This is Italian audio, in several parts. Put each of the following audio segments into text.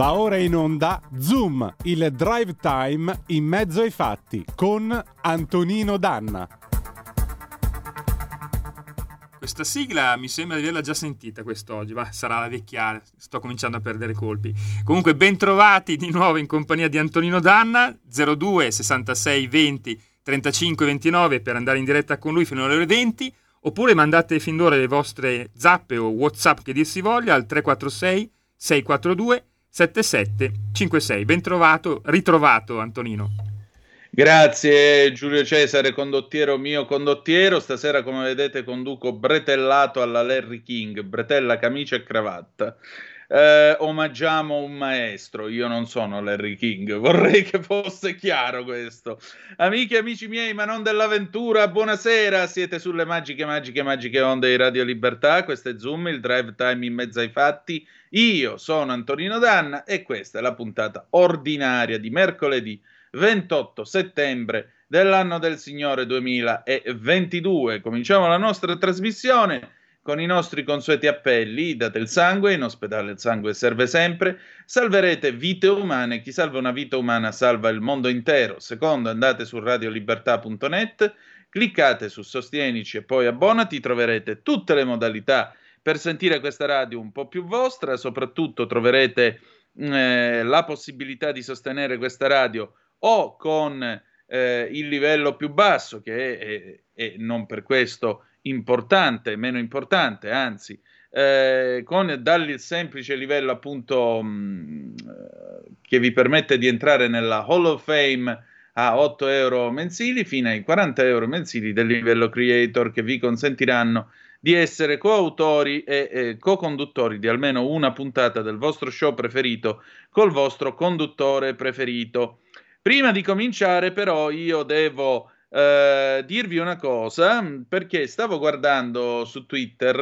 Va ora in onda Zoom, il drive time in mezzo ai fatti con Antonino Danna. Questa sigla mi sembra di averla già sentita quest'oggi, ma sarà la vecchiale, sto cominciando a perdere colpi. Comunque ben trovati di nuovo in compagnia di Antonino Danna, 02 66 20 35 29 per andare in diretta con lui fino alle ore 20, oppure mandate fin d'ora le vostre zappe o whatsapp che dir si voglia al 346 642 7756. Ben trovato, ritrovato Antonino. Grazie Giulio Cesare, condottiero mio condottiero. Stasera, come vedete, conduco bretellato alla Larry King, bretella, camicia e cravatta. Eh, omaggiamo un maestro, io non sono Larry King, vorrei che fosse chiaro questo. Amiche e amici miei, ma non dell'avventura, buonasera, siete sulle magiche, magiche, magiche onde di Radio Libertà, questo è Zoom, il drive time in mezzo ai fatti. Io sono Antonino Danna e questa è la puntata ordinaria di mercoledì 28 settembre dell'anno del Signore 2022. Cominciamo la nostra trasmissione con i nostri consueti appelli, date il sangue, in ospedale il sangue serve sempre, salverete vite umane, chi salva una vita umana salva il mondo intero. Secondo, andate su radiolibertà.net, cliccate su Sostienici e poi abbonati, troverete tutte le modalità per sentire questa radio un po' più vostra, soprattutto troverete eh, la possibilità di sostenere questa radio o con eh, il livello più basso, che è, è, è, non per questo importante, meno importante, anzi, eh, con dal semplice livello appunto mh, mm, che vi permette di entrare nella Hall of Fame a 8 euro mensili fino ai 40 euro mensili del livello creator che vi consentiranno di essere coautori e eh, co-conduttori di almeno una puntata del vostro show preferito col vostro conduttore preferito. Prima di cominciare, però, io devo eh, dirvi una cosa perché stavo guardando su Twitter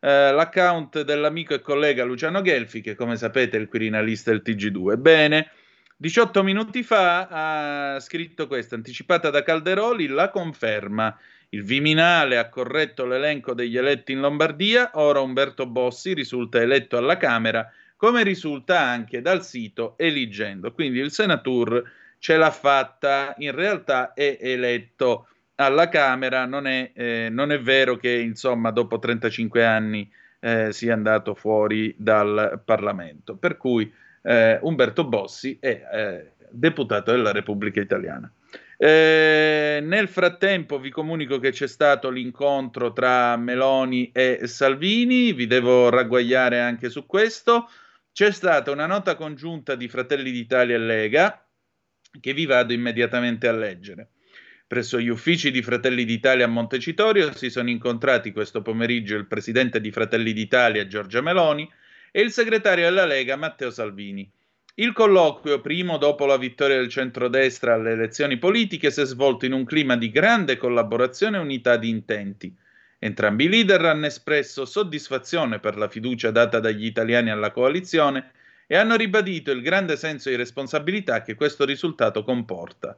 eh, l'account dell'amico e collega Luciano Gelfi, che come sapete è il quirinalista del TG2. Bene. 18 minuti fa ha scritto questo, anticipata da Calderoli, la conferma. Il Viminale ha corretto l'elenco degli eletti in Lombardia, ora Umberto Bossi risulta eletto alla Camera, come risulta anche dal sito Eligendo. Quindi il Senatur ce l'ha fatta, in realtà è eletto alla Camera, non è, eh, non è vero che insomma dopo 35 anni eh, sia andato fuori dal Parlamento. Per cui eh, Umberto Bossi è eh, deputato della Repubblica Italiana. Eh, nel frattempo vi comunico che c'è stato l'incontro tra Meloni e Salvini, vi devo ragguagliare anche su questo. C'è stata una nota congiunta di Fratelli d'Italia e Lega che vi vado immediatamente a leggere. Presso gli uffici di Fratelli d'Italia a Montecitorio si sono incontrati questo pomeriggio il presidente di Fratelli d'Italia Giorgia Meloni e il segretario della Lega Matteo Salvini. Il colloquio, primo dopo la vittoria del centrodestra alle elezioni politiche, si è svolto in un clima di grande collaborazione e unità di intenti. Entrambi i leader hanno espresso soddisfazione per la fiducia data dagli italiani alla coalizione e hanno ribadito il grande senso di responsabilità che questo risultato comporta.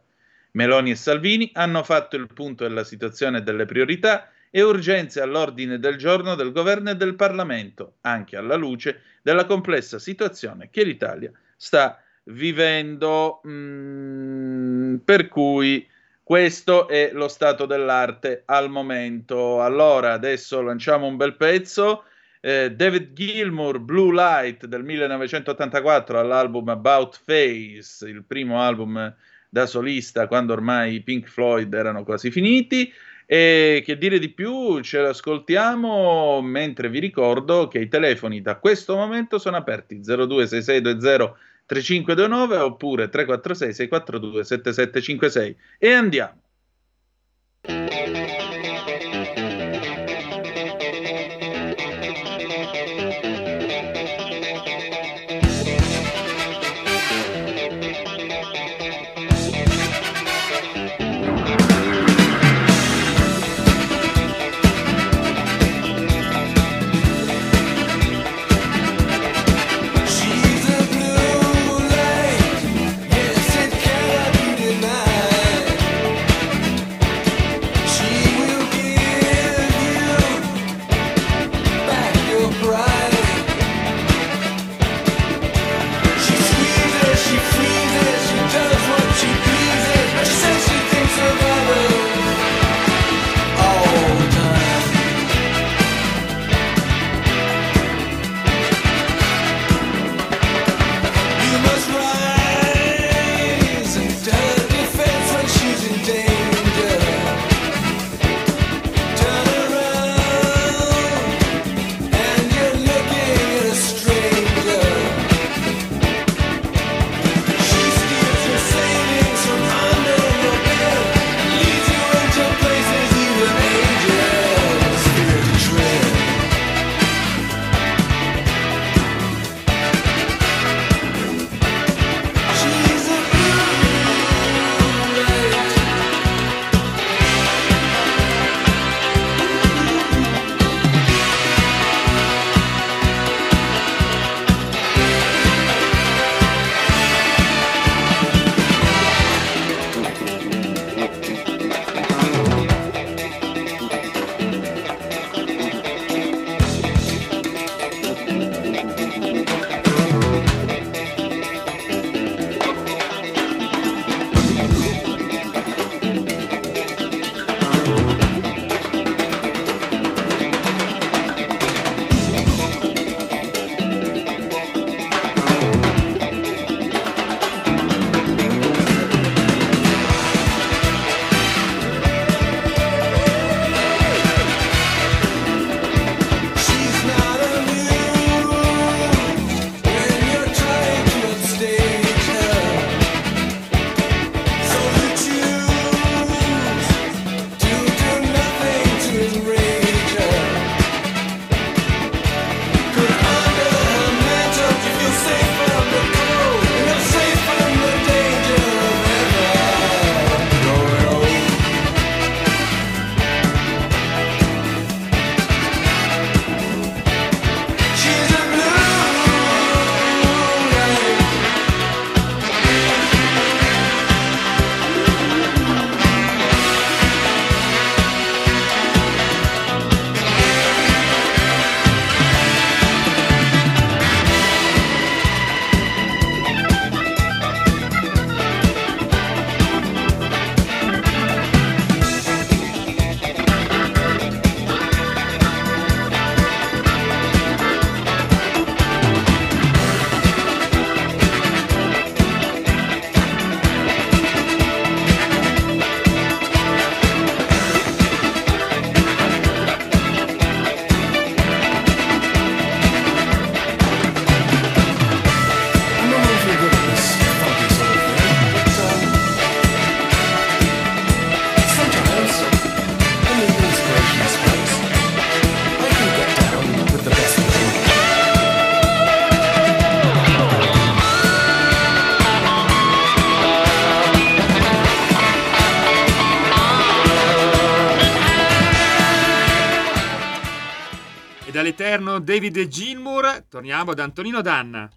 Meloni e Salvini hanno fatto il punto della situazione e delle priorità e urgenze all'ordine del giorno del governo e del Parlamento, anche alla luce della complessa situazione che l'Italia sta vivendo. Mm, per cui questo è lo stato dell'arte al momento. Allora, adesso lanciamo un bel pezzo. Eh, David Gilmour, Blue Light del 1984 all'album About Face, il primo album da solista quando ormai i Pink Floyd erano quasi finiti. E che dire di più, ce l'ascoltiamo mentre vi ricordo che i telefoni da questo momento sono aperti 026620 3529 oppure 346 642 7756 e andiamo. David Gilmour, torniamo ad Antonino Danna.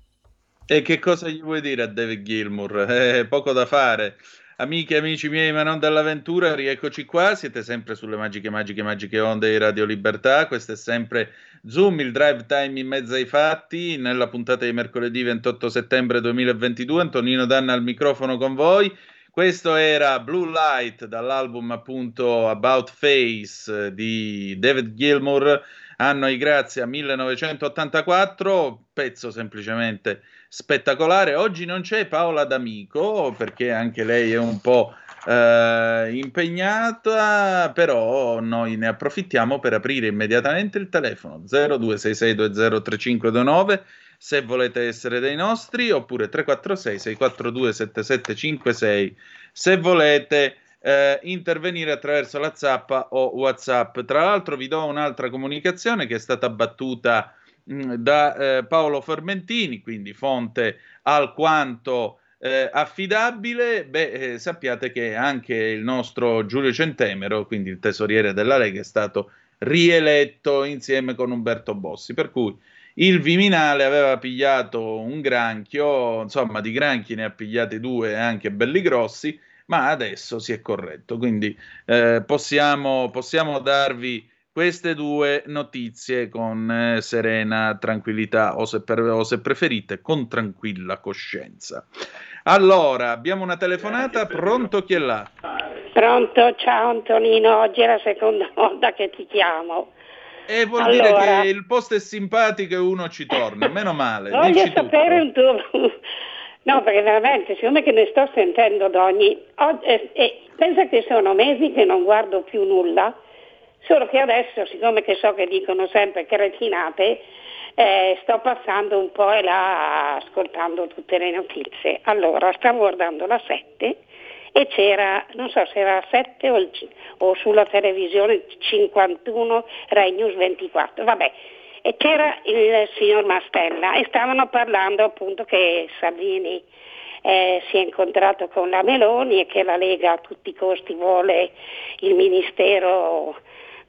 E che cosa gli vuoi dire a David Gilmour? Eh, poco da fare. Amiche e amici miei, ma non dall'avventura, rieccoci qua. Siete sempre sulle magiche, magiche, magiche onde di Radio Libertà. Questo è sempre Zoom, il drive time in mezzo ai fatti. Nella puntata di mercoledì 28 settembre 2022, Antonino Danna al microfono con voi. Questo era Blue Light dall'album appunto About Face di David Gilmour, anno di grazia 1984, pezzo semplicemente spettacolare. Oggi non c'è Paola D'Amico perché anche lei è un po' eh, impegnata, però noi ne approfittiamo per aprire immediatamente il telefono 0266203529 se volete essere dei nostri oppure 346 642 7756 se volete eh, intervenire attraverso la zappa o whatsapp. Tra l'altro vi do un'altra comunicazione che è stata battuta Mm, da eh, Paolo Formentini, quindi fonte alquanto eh, affidabile, beh, eh, sappiate che anche il nostro Giulio Centemero, quindi il tesoriere della Lega, è stato rieletto insieme con Umberto Bossi, per cui il Viminale aveva pigliato un granchio, insomma di granchi ne ha pigliati due anche belli grossi, ma adesso si è corretto, quindi eh, possiamo, possiamo darvi queste due notizie con eh, serena tranquillità o se, per, o se, preferite con tranquilla coscienza. Allora, abbiamo una telefonata, pronto chi è là? Pronto, ciao Antonino, oggi è la seconda volta che ti chiamo. E vuol allora... dire che il posto è simpatico e uno ci torna, meno male. Voglio sapere un tuo... No, perché veramente, siccome che ne sto sentendo d'ogni... Eh, eh, pensa che sono mesi che non guardo più nulla Solo che adesso, siccome che so che dicono sempre cretinate, eh, sto passando un po' e là ascoltando tutte le notizie. Allora, stavo guardando la 7 e c'era, non so se era la 7 o, il, o sulla televisione 51 Rai News 24, vabbè, e c'era il signor Mastella e stavano parlando appunto che Salvini eh, si è incontrato con la Meloni e che la Lega a tutti i costi vuole il Ministero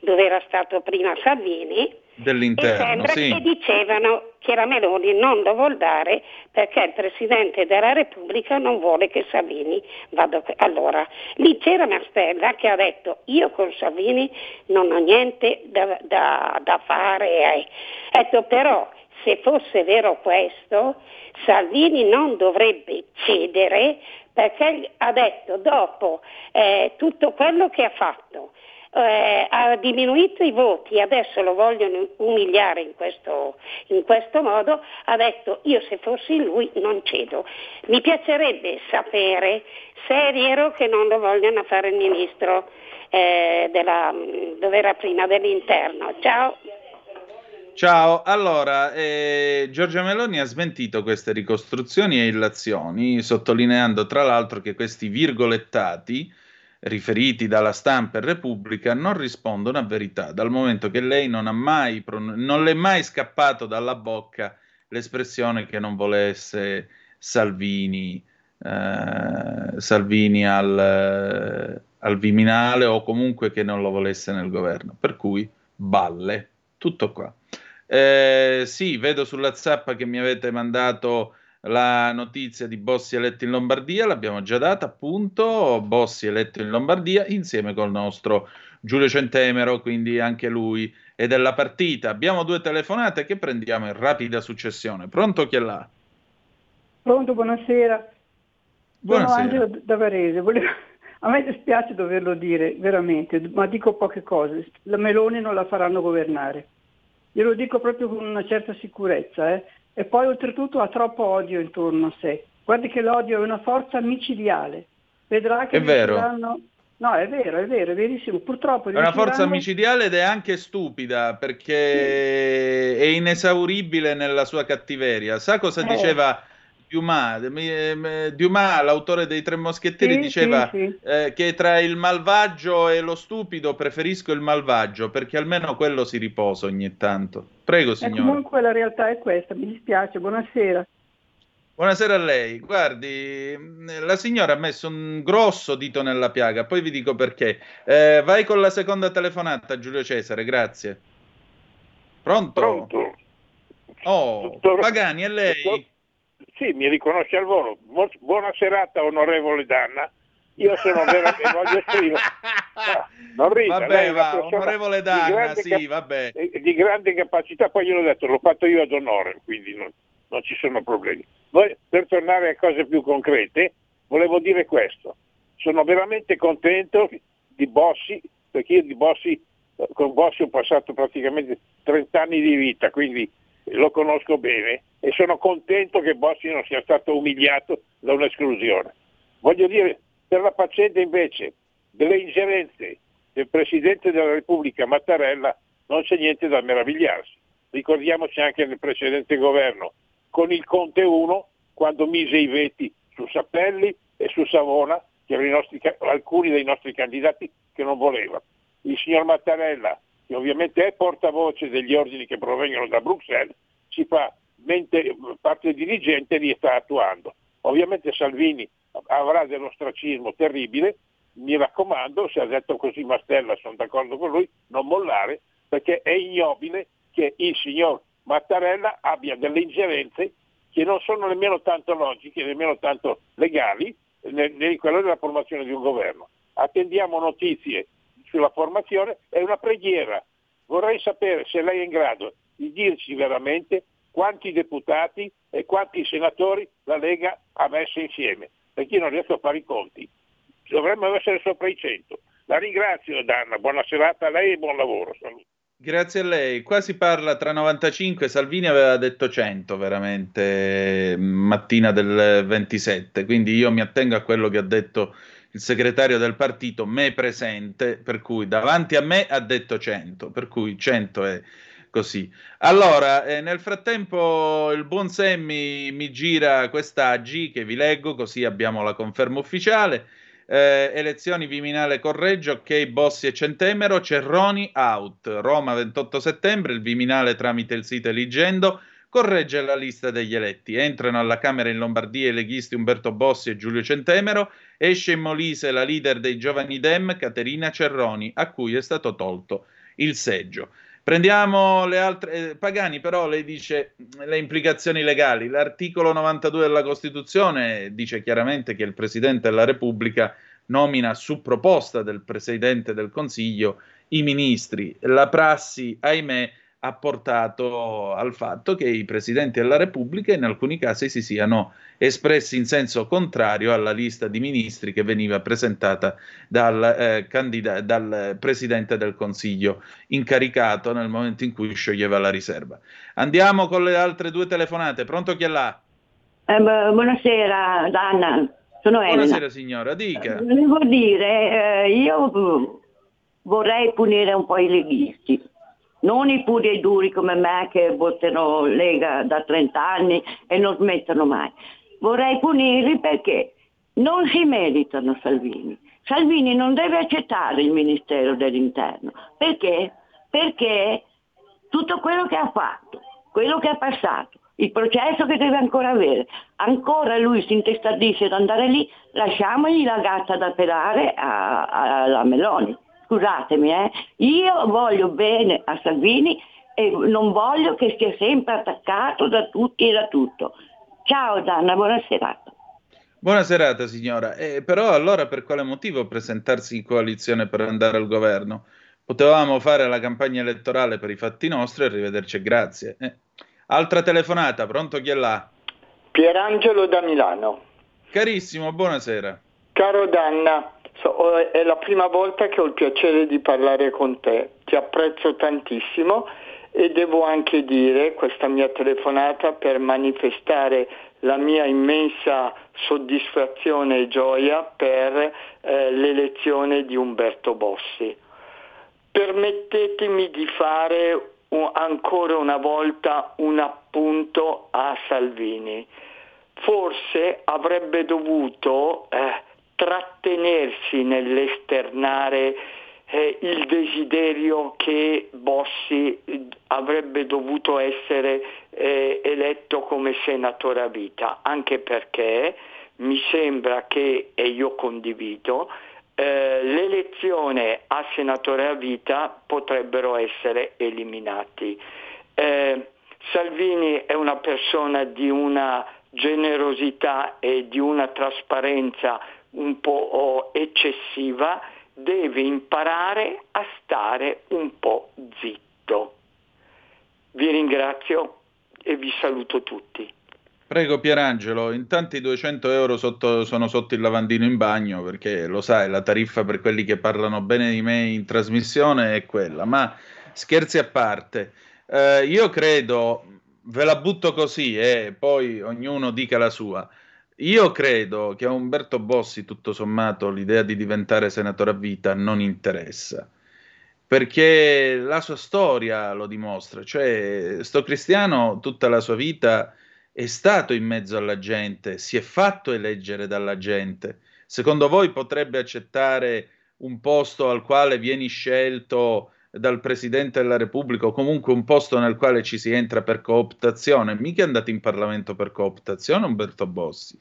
dove era stato prima Salvini, dell'interno, sì. che dicevano che la Meloni non lo vuol dare perché il Presidente della Repubblica non vuole che Salvini vada. Allora, lì c'era Mastella che ha detto io con Salvini non ho niente da, da, da fare. Eh. Ecco, però se fosse vero questo, Salvini non dovrebbe cedere perché ha detto dopo eh, tutto quello che ha fatto, eh, ha diminuito i voti, adesso lo vogliono umiliare in questo, in questo, modo, ha detto io se fossi lui non cedo. Mi piacerebbe sapere se è vero che non lo vogliono fare il ministro eh, della, dove era prima dell'interno. Ciao. Ciao, allora eh, Giorgia Meloni ha smentito queste ricostruzioni e illazioni, sottolineando tra l'altro che questi virgolettati riferiti dalla stampa e Repubblica non rispondono a verità, dal momento che lei non, ha mai non le è mai scappato dalla bocca l'espressione che non volesse Salvini, eh, Salvini al, al Viminale o comunque che non lo volesse nel governo. Per cui balle, tutto qua. Eh, sì, vedo sulla zappa che mi avete mandato la notizia di Bossi eletto in Lombardia, l'abbiamo già data appunto, Bossi eletto in Lombardia insieme col nostro Giulio Centemero, quindi anche lui è della partita. Abbiamo due telefonate che prendiamo in rapida successione. Pronto chi è là? Pronto, buonasera. Buonasera. Sono Angelo da Varese. Volevo... A me dispiace doverlo dire, veramente, ma dico poche cose. La Meloni non la faranno governare. Glielo dico proprio con una certa sicurezza. Eh e poi oltretutto ha troppo odio intorno a sé. Guardi che l'odio è una forza micidiale. Vedrà che è vero. No, è vero, è vero, è verissimo. Purtroppo è una forza micidiale ed è anche stupida perché sì. è inesauribile nella sua cattiveria. Sa cosa eh. diceva Dumas? Dumas, l'autore dei Tre Moschettieri, sì, diceva sì, eh, che tra il malvagio e lo stupido preferisco il malvagio perché almeno quello si riposa ogni tanto. Prego, signore. comunque la realtà è questa, mi dispiace, buonasera. Buonasera a lei. Guardi, la signora ha messo un grosso dito nella piaga, poi vi dico perché. Eh, vai con la seconda telefonata, Giulio Cesare, grazie. Pronto? Pronto? Oh, Dottor... Pagani, è lei? Sì, mi riconosce al volo. Buona serata, onorevole Danna. Io sono veramente voglio esprimere. non rida, vabbè, va, onorevole Danna, di sì, vabbè. Di grande capacità, poi glielo ho detto, l'ho fatto io ad onore, quindi non, non ci sono problemi. Poi, per tornare a cose più concrete, volevo dire questo. Sono veramente contento di Bossi, perché io di Bossi, con Bossi ho passato praticamente 30 anni di vita, quindi lo conosco bene e sono contento che Bossi non sia stato umiliato da un'esclusione. Voglio dire, per la faccenda invece delle ingerenze del Presidente della Repubblica Mattarella non c'è niente da meravigliarsi. Ricordiamoci anche nel precedente governo con il Conte 1 quando mise i veti su Sappelli e su Savona, che erano nostri, alcuni dei nostri candidati che non volevano. Il signor Mattarella che ovviamente è portavoce degli ordini che provengono da Bruxelles, si fa mente, parte dirigente li sta attuando. Ovviamente Salvini avrà dello stracismo terribile, mi raccomando, se ha detto così Mastella, sono d'accordo con lui, non mollare, perché è ignobile che il signor Mattarella abbia delle ingerenze che non sono nemmeno tanto logiche, nemmeno tanto legali, nel quello della formazione di un governo. Attendiamo notizie sulla formazione è una preghiera. Vorrei sapere se lei è in grado di dirci veramente quanti deputati e quanti senatori la Lega ha messo insieme, perché io non riesco a fare i conti. Dovremmo essere sopra i 100. La ringrazio Danna, buona serata a lei e buon lavoro. Salute. Grazie a lei. Qua si parla tra 95, Salvini aveva detto 100 veramente mattina del 27, quindi io mi attengo a quello che ha detto il segretario del partito me presente, per cui davanti a me ha detto 100, per cui 100 è così. Allora, eh, nel frattempo il buon Semmi mi gira quest'aggi che vi leggo, così abbiamo la conferma ufficiale. Eh, elezioni Viminale Correggio, ok, Bossi e Centemero, Cerroni out, Roma 28 settembre, il Viminale tramite il sito Eligendo, corregge la lista degli eletti. Entrano alla Camera in Lombardia i leghisti Umberto Bossi e Giulio Centemero, esce in Molise la leader dei giovani Dem, Caterina Cerroni, a cui è stato tolto il seggio. Prendiamo le altre. Eh, Pagani, però, lei dice le implicazioni legali. L'articolo 92 della Costituzione dice chiaramente che il Presidente della Repubblica nomina su proposta del Presidente del Consiglio i ministri. La prassi, ahimè, ha portato al fatto che i presidenti della Repubblica in alcuni casi si siano espressi in senso contrario alla lista di ministri che veniva presentata dal, eh, candida- dal presidente del Consiglio incaricato nel momento in cui scioglieva la riserva. Andiamo con le altre due telefonate. Pronto chi è là? Eh, buonasera, Danna. Sono Elena. Buonasera signora, dica. Eh, volevo dire, eh, io vorrei punire un po' i leghisti non i puri e duri come me che votano Lega da 30 anni e non smettono mai. Vorrei punirli perché non si meritano Salvini. Salvini non deve accettare il Ministero dell'Interno. Perché? Perché tutto quello che ha fatto, quello che è passato, il processo che deve ancora avere, ancora lui si intestardisce ad andare lì, lasciamogli la gatta da pelare alla Meloni scusatemi, eh, io voglio bene a Salvini e non voglio che sia sempre attaccato da tutti e da tutto. Ciao Danna, buona serata. Buona serata signora, eh, però allora per quale motivo presentarsi in coalizione per andare al governo? Potevamo fare la campagna elettorale per i fatti nostri e arrivederci grazie. Eh. Altra telefonata, pronto chi è là? Pierangelo da Milano. Carissimo, buonasera. Caro Danna, So, è la prima volta che ho il piacere di parlare con te, ti apprezzo tantissimo e devo anche dire questa mia telefonata per manifestare la mia immensa soddisfazione e gioia per eh, l'elezione di Umberto Bossi. Permettetemi di fare un, ancora una volta un appunto a Salvini. Forse avrebbe dovuto eh, trattenersi nell'esternare eh, il desiderio che Bossi eh, avrebbe dovuto essere eh, eletto come senatore a vita, anche perché mi sembra che, e io condivido, eh, l'elezione a senatore a vita potrebbero essere eliminati. Eh, Salvini è una persona di una generosità e di una trasparenza un po' eccessiva, deve imparare a stare un po' zitto. Vi ringrazio e vi saluto tutti. Prego Pierangelo, intanto i 200 euro sotto, sono sotto il lavandino in bagno perché lo sai, la tariffa per quelli che parlano bene di me in trasmissione è quella, ma scherzi a parte, eh, io credo, ve la butto così e eh, poi ognuno dica la sua, io credo che a Umberto Bossi tutto sommato l'idea di diventare senatore a vita non interessa perché la sua storia lo dimostra, cioè sto cristiano tutta la sua vita è stato in mezzo alla gente, si è fatto eleggere dalla gente. Secondo voi potrebbe accettare un posto al quale vieni scelto dal Presidente della Repubblica o comunque un posto nel quale ci si entra per cooptazione? Mica è andato in Parlamento per cooptazione Umberto Bossi.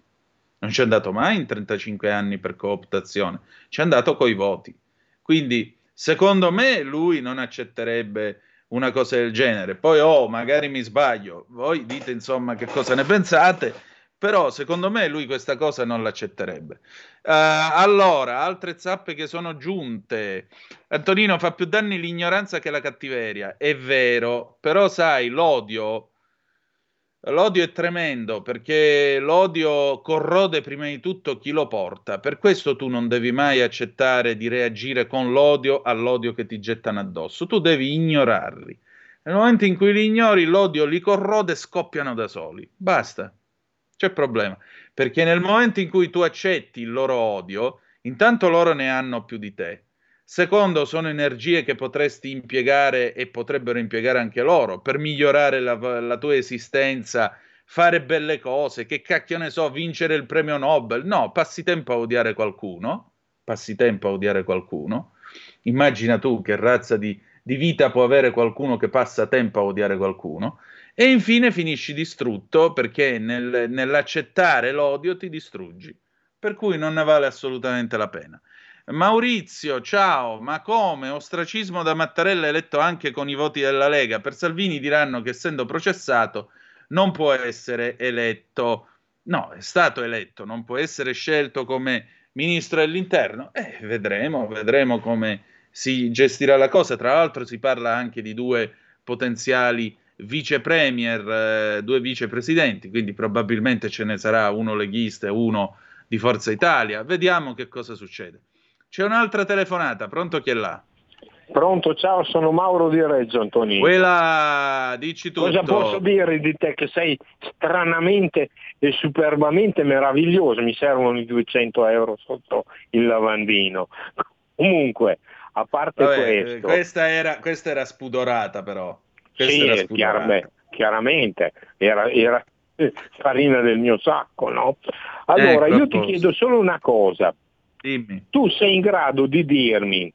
Non ci è andato mai in 35 anni per cooptazione, ci è andato coi voti. Quindi, secondo me, lui non accetterebbe una cosa del genere. Poi, oh, magari mi sbaglio, voi dite insomma che cosa ne pensate, però secondo me lui questa cosa non l'accetterebbe. Uh, allora, altre zappe che sono giunte. Antonino fa più danni l'ignoranza che la cattiveria. È vero, però sai, l'odio L'odio è tremendo perché l'odio corrode prima di tutto chi lo porta. Per questo tu non devi mai accettare di reagire con l'odio all'odio che ti gettano addosso. Tu devi ignorarli. Nel momento in cui li ignori, l'odio li corrode e scoppiano da soli. Basta. C'è problema. Perché nel momento in cui tu accetti il loro odio, intanto loro ne hanno più di te. Secondo, sono energie che potresti impiegare e potrebbero impiegare anche loro per migliorare la, la, tua esistenza, fare belle cose, che cacchio ne so, vincere il premio Nobel. No, passi tempo a odiare qualcuno, passi tempo a odiare qualcuno. Immagina tu che razza di, di vita può avere qualcuno che passa tempo a odiare qualcuno. E infine finisci distrutto perché nel, nell'accettare l'odio ti distruggi. Per cui non ne vale assolutamente la pena. Maurizio, ciao, ma come? Ostracismo da Mattarella eletto anche con i voti della Lega. Per Salvini diranno che essendo processato non può essere eletto. No, è stato eletto, non può essere scelto come ministro dell'interno. Eh, vedremo, vedremo come si gestirà la cosa. Tra l'altro si parla anche di due potenziali vice premier, eh, due vicepresidenti, quindi probabilmente ce ne sarà uno leghista e uno di Forza Italia. Vediamo che cosa succede. C'è un'altra telefonata, pronto chi è là? Pronto, ciao, sono Mauro di Reggio Antonino. Quella, dici tutto. Cosa posso dire di te che sei stranamente e superbamente meraviglioso? Mi servono i 200 euro sotto il lavandino. Comunque, a parte Vabbè, questo... Questa era, questa era spudorata però. Sì, era spudorata. Chiar, chiaramente, era, era farina del mio sacco, no? Allora, ecco, io ti chiedo solo una cosa Dimmi. Tu sei in grado di dirmi,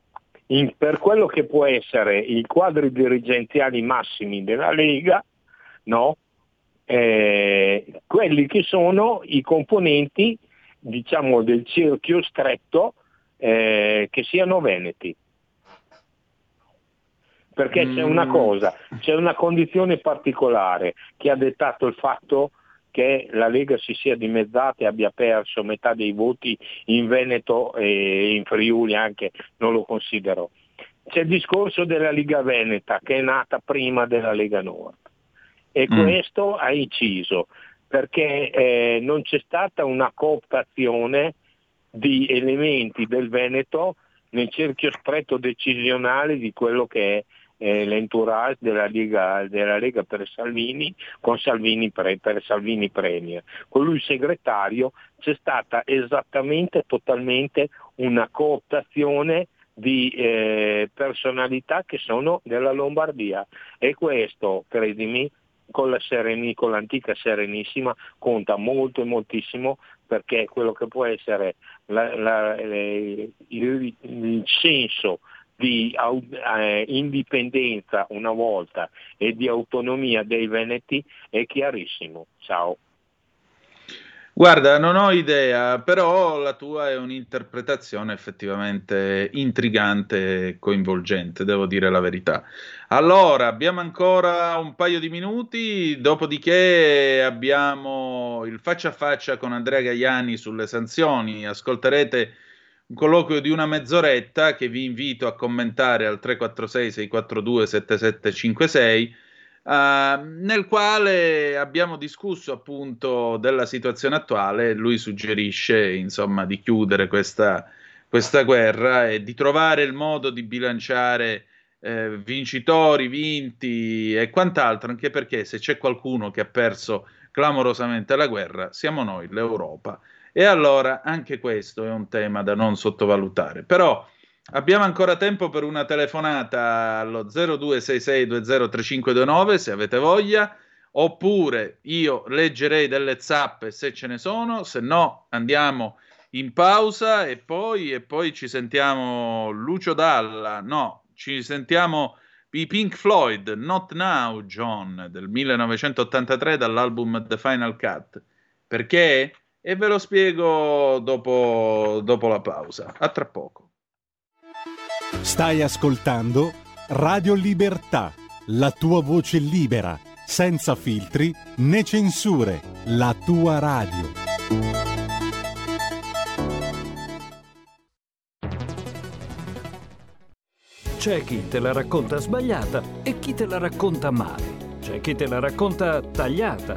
in, per quello che può essere i quadri dirigenziali massimi della Lega, no? eh, quelli che sono i componenti diciamo, del cerchio stretto eh, che siano veneti. Perché mm. c'è una mm. cosa, c'è una condizione particolare che ha dettato il fatto che la Lega si sia dimezzata e abbia perso metà dei voti in Veneto e in Friuli anche, non lo considero. C'è il discorso della Lega Veneta che è nata prima della Lega Nord e mm. questo ha inciso perché eh, non c'è stata una cooptazione di elementi del Veneto nel cerchio stretto decisionale di quello che è eh, l'entourage della Lega, della Lega per Salvini con Salvini, pre, per Salvini Premier. Con lui segretario c'è stata esattamente, totalmente una cooptazione di eh, personalità che sono della Lombardia e questo, credimi, con, la Sereni, con l'antica Serenissima conta molto e moltissimo perché quello che può essere la, la, il, il senso di eh, indipendenza una volta e di autonomia dei veneti è chiarissimo. Ciao. Guarda, non ho idea, però la tua è un'interpretazione effettivamente intrigante e coinvolgente, devo dire la verità. Allora, abbiamo ancora un paio di minuti, dopodiché abbiamo il faccia a faccia con Andrea Gaiani sulle sanzioni. Ascolterete un colloquio di una mezz'oretta che vi invito a commentare al 346 642 7756 Uh, nel quale abbiamo discusso appunto della situazione attuale. Lui suggerisce insomma di chiudere questa, questa guerra e di trovare il modo di bilanciare eh, vincitori, vinti e quant'altro, anche perché se c'è qualcuno che ha perso clamorosamente la guerra, siamo noi, l'Europa. E allora anche questo è un tema da non sottovalutare. Però Abbiamo ancora tempo per una telefonata allo 0266203529 se avete voglia, oppure io leggerei delle zappe se ce ne sono, se no andiamo in pausa e poi, e poi ci sentiamo Lucio Dalla, no, ci sentiamo i Pink Floyd, Not Now John del 1983 dall'album The Final Cut. Perché? E ve lo spiego dopo, dopo la pausa. A tra poco. Stai ascoltando Radio Libertà, la tua voce libera, senza filtri né censure, la tua radio. C'è chi te la racconta sbagliata e chi te la racconta male. C'è chi te la racconta tagliata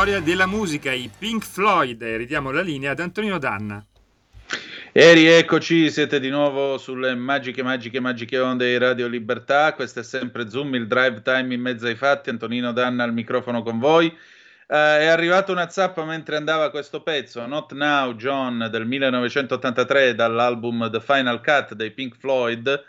Storia della musica, i Pink Floyd. Ridiamo la linea ad Antonino Danna. E rieccoci, siete di nuovo sulle magiche, magiche, magiche onde di Radio Libertà. Questo è sempre Zoom, il drive time in mezzo ai fatti. Antonino Danna al microfono con voi. Uh, è arrivata una zappa mentre andava questo pezzo, Not Now John del 1983 dall'album The Final Cut dei Pink Floyd.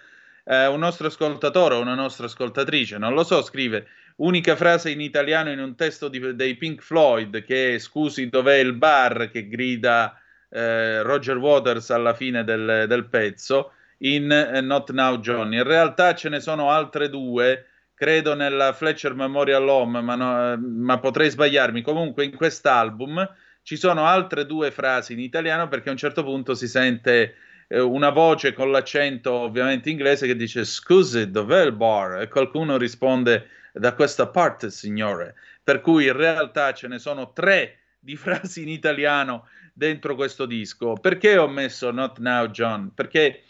Uh, un nostro ascoltatore o una nostra ascoltatrice, non lo so, scrive unica frase in italiano in un testo di, dei Pink Floyd che è scusi dov'è il bar che grida eh, Roger Waters alla fine del, del pezzo in eh, Not Now Johnny. In realtà ce ne sono altre due, credo nella Fletcher Memorial Home, ma, no, ma potrei sbagliarmi. Comunque in quest'album ci sono altre due frasi in italiano perché a un certo punto si sente eh, una voce con l'accento ovviamente inglese che dice scusi dov'è il bar e qualcuno risponde da questa parte, signore. Per cui in realtà ce ne sono tre di frasi in italiano dentro questo disco. Perché ho messo Not Now John? Perché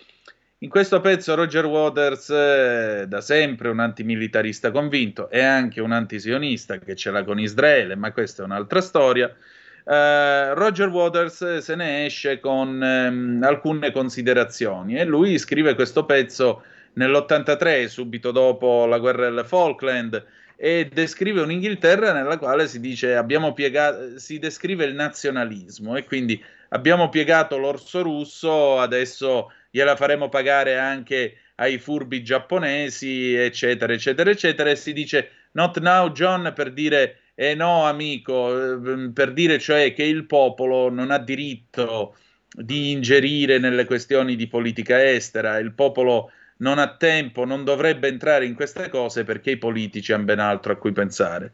in questo pezzo Roger Waters, eh, da sempre un antimilitarista convinto, è anche un antisionista che ce l'ha con Israele, ma questa è un'altra storia. Uh, Roger Waters se ne esce con um, alcune considerazioni e lui scrive questo pezzo nell'83, subito dopo la guerra delle Falkland, e descrive un'Inghilterra nella quale si dice abbiamo piegato, si descrive il nazionalismo e quindi abbiamo piegato l'orso russo, adesso gliela faremo pagare anche ai furbi giapponesi, eccetera, eccetera, eccetera, e si dice not now John per dire eh no amico, ehm, per dire cioè che il popolo non ha diritto di ingerire nelle questioni di politica estera, il popolo non ha tempo, non dovrebbe entrare in queste cose perché i politici hanno ben altro a cui pensare.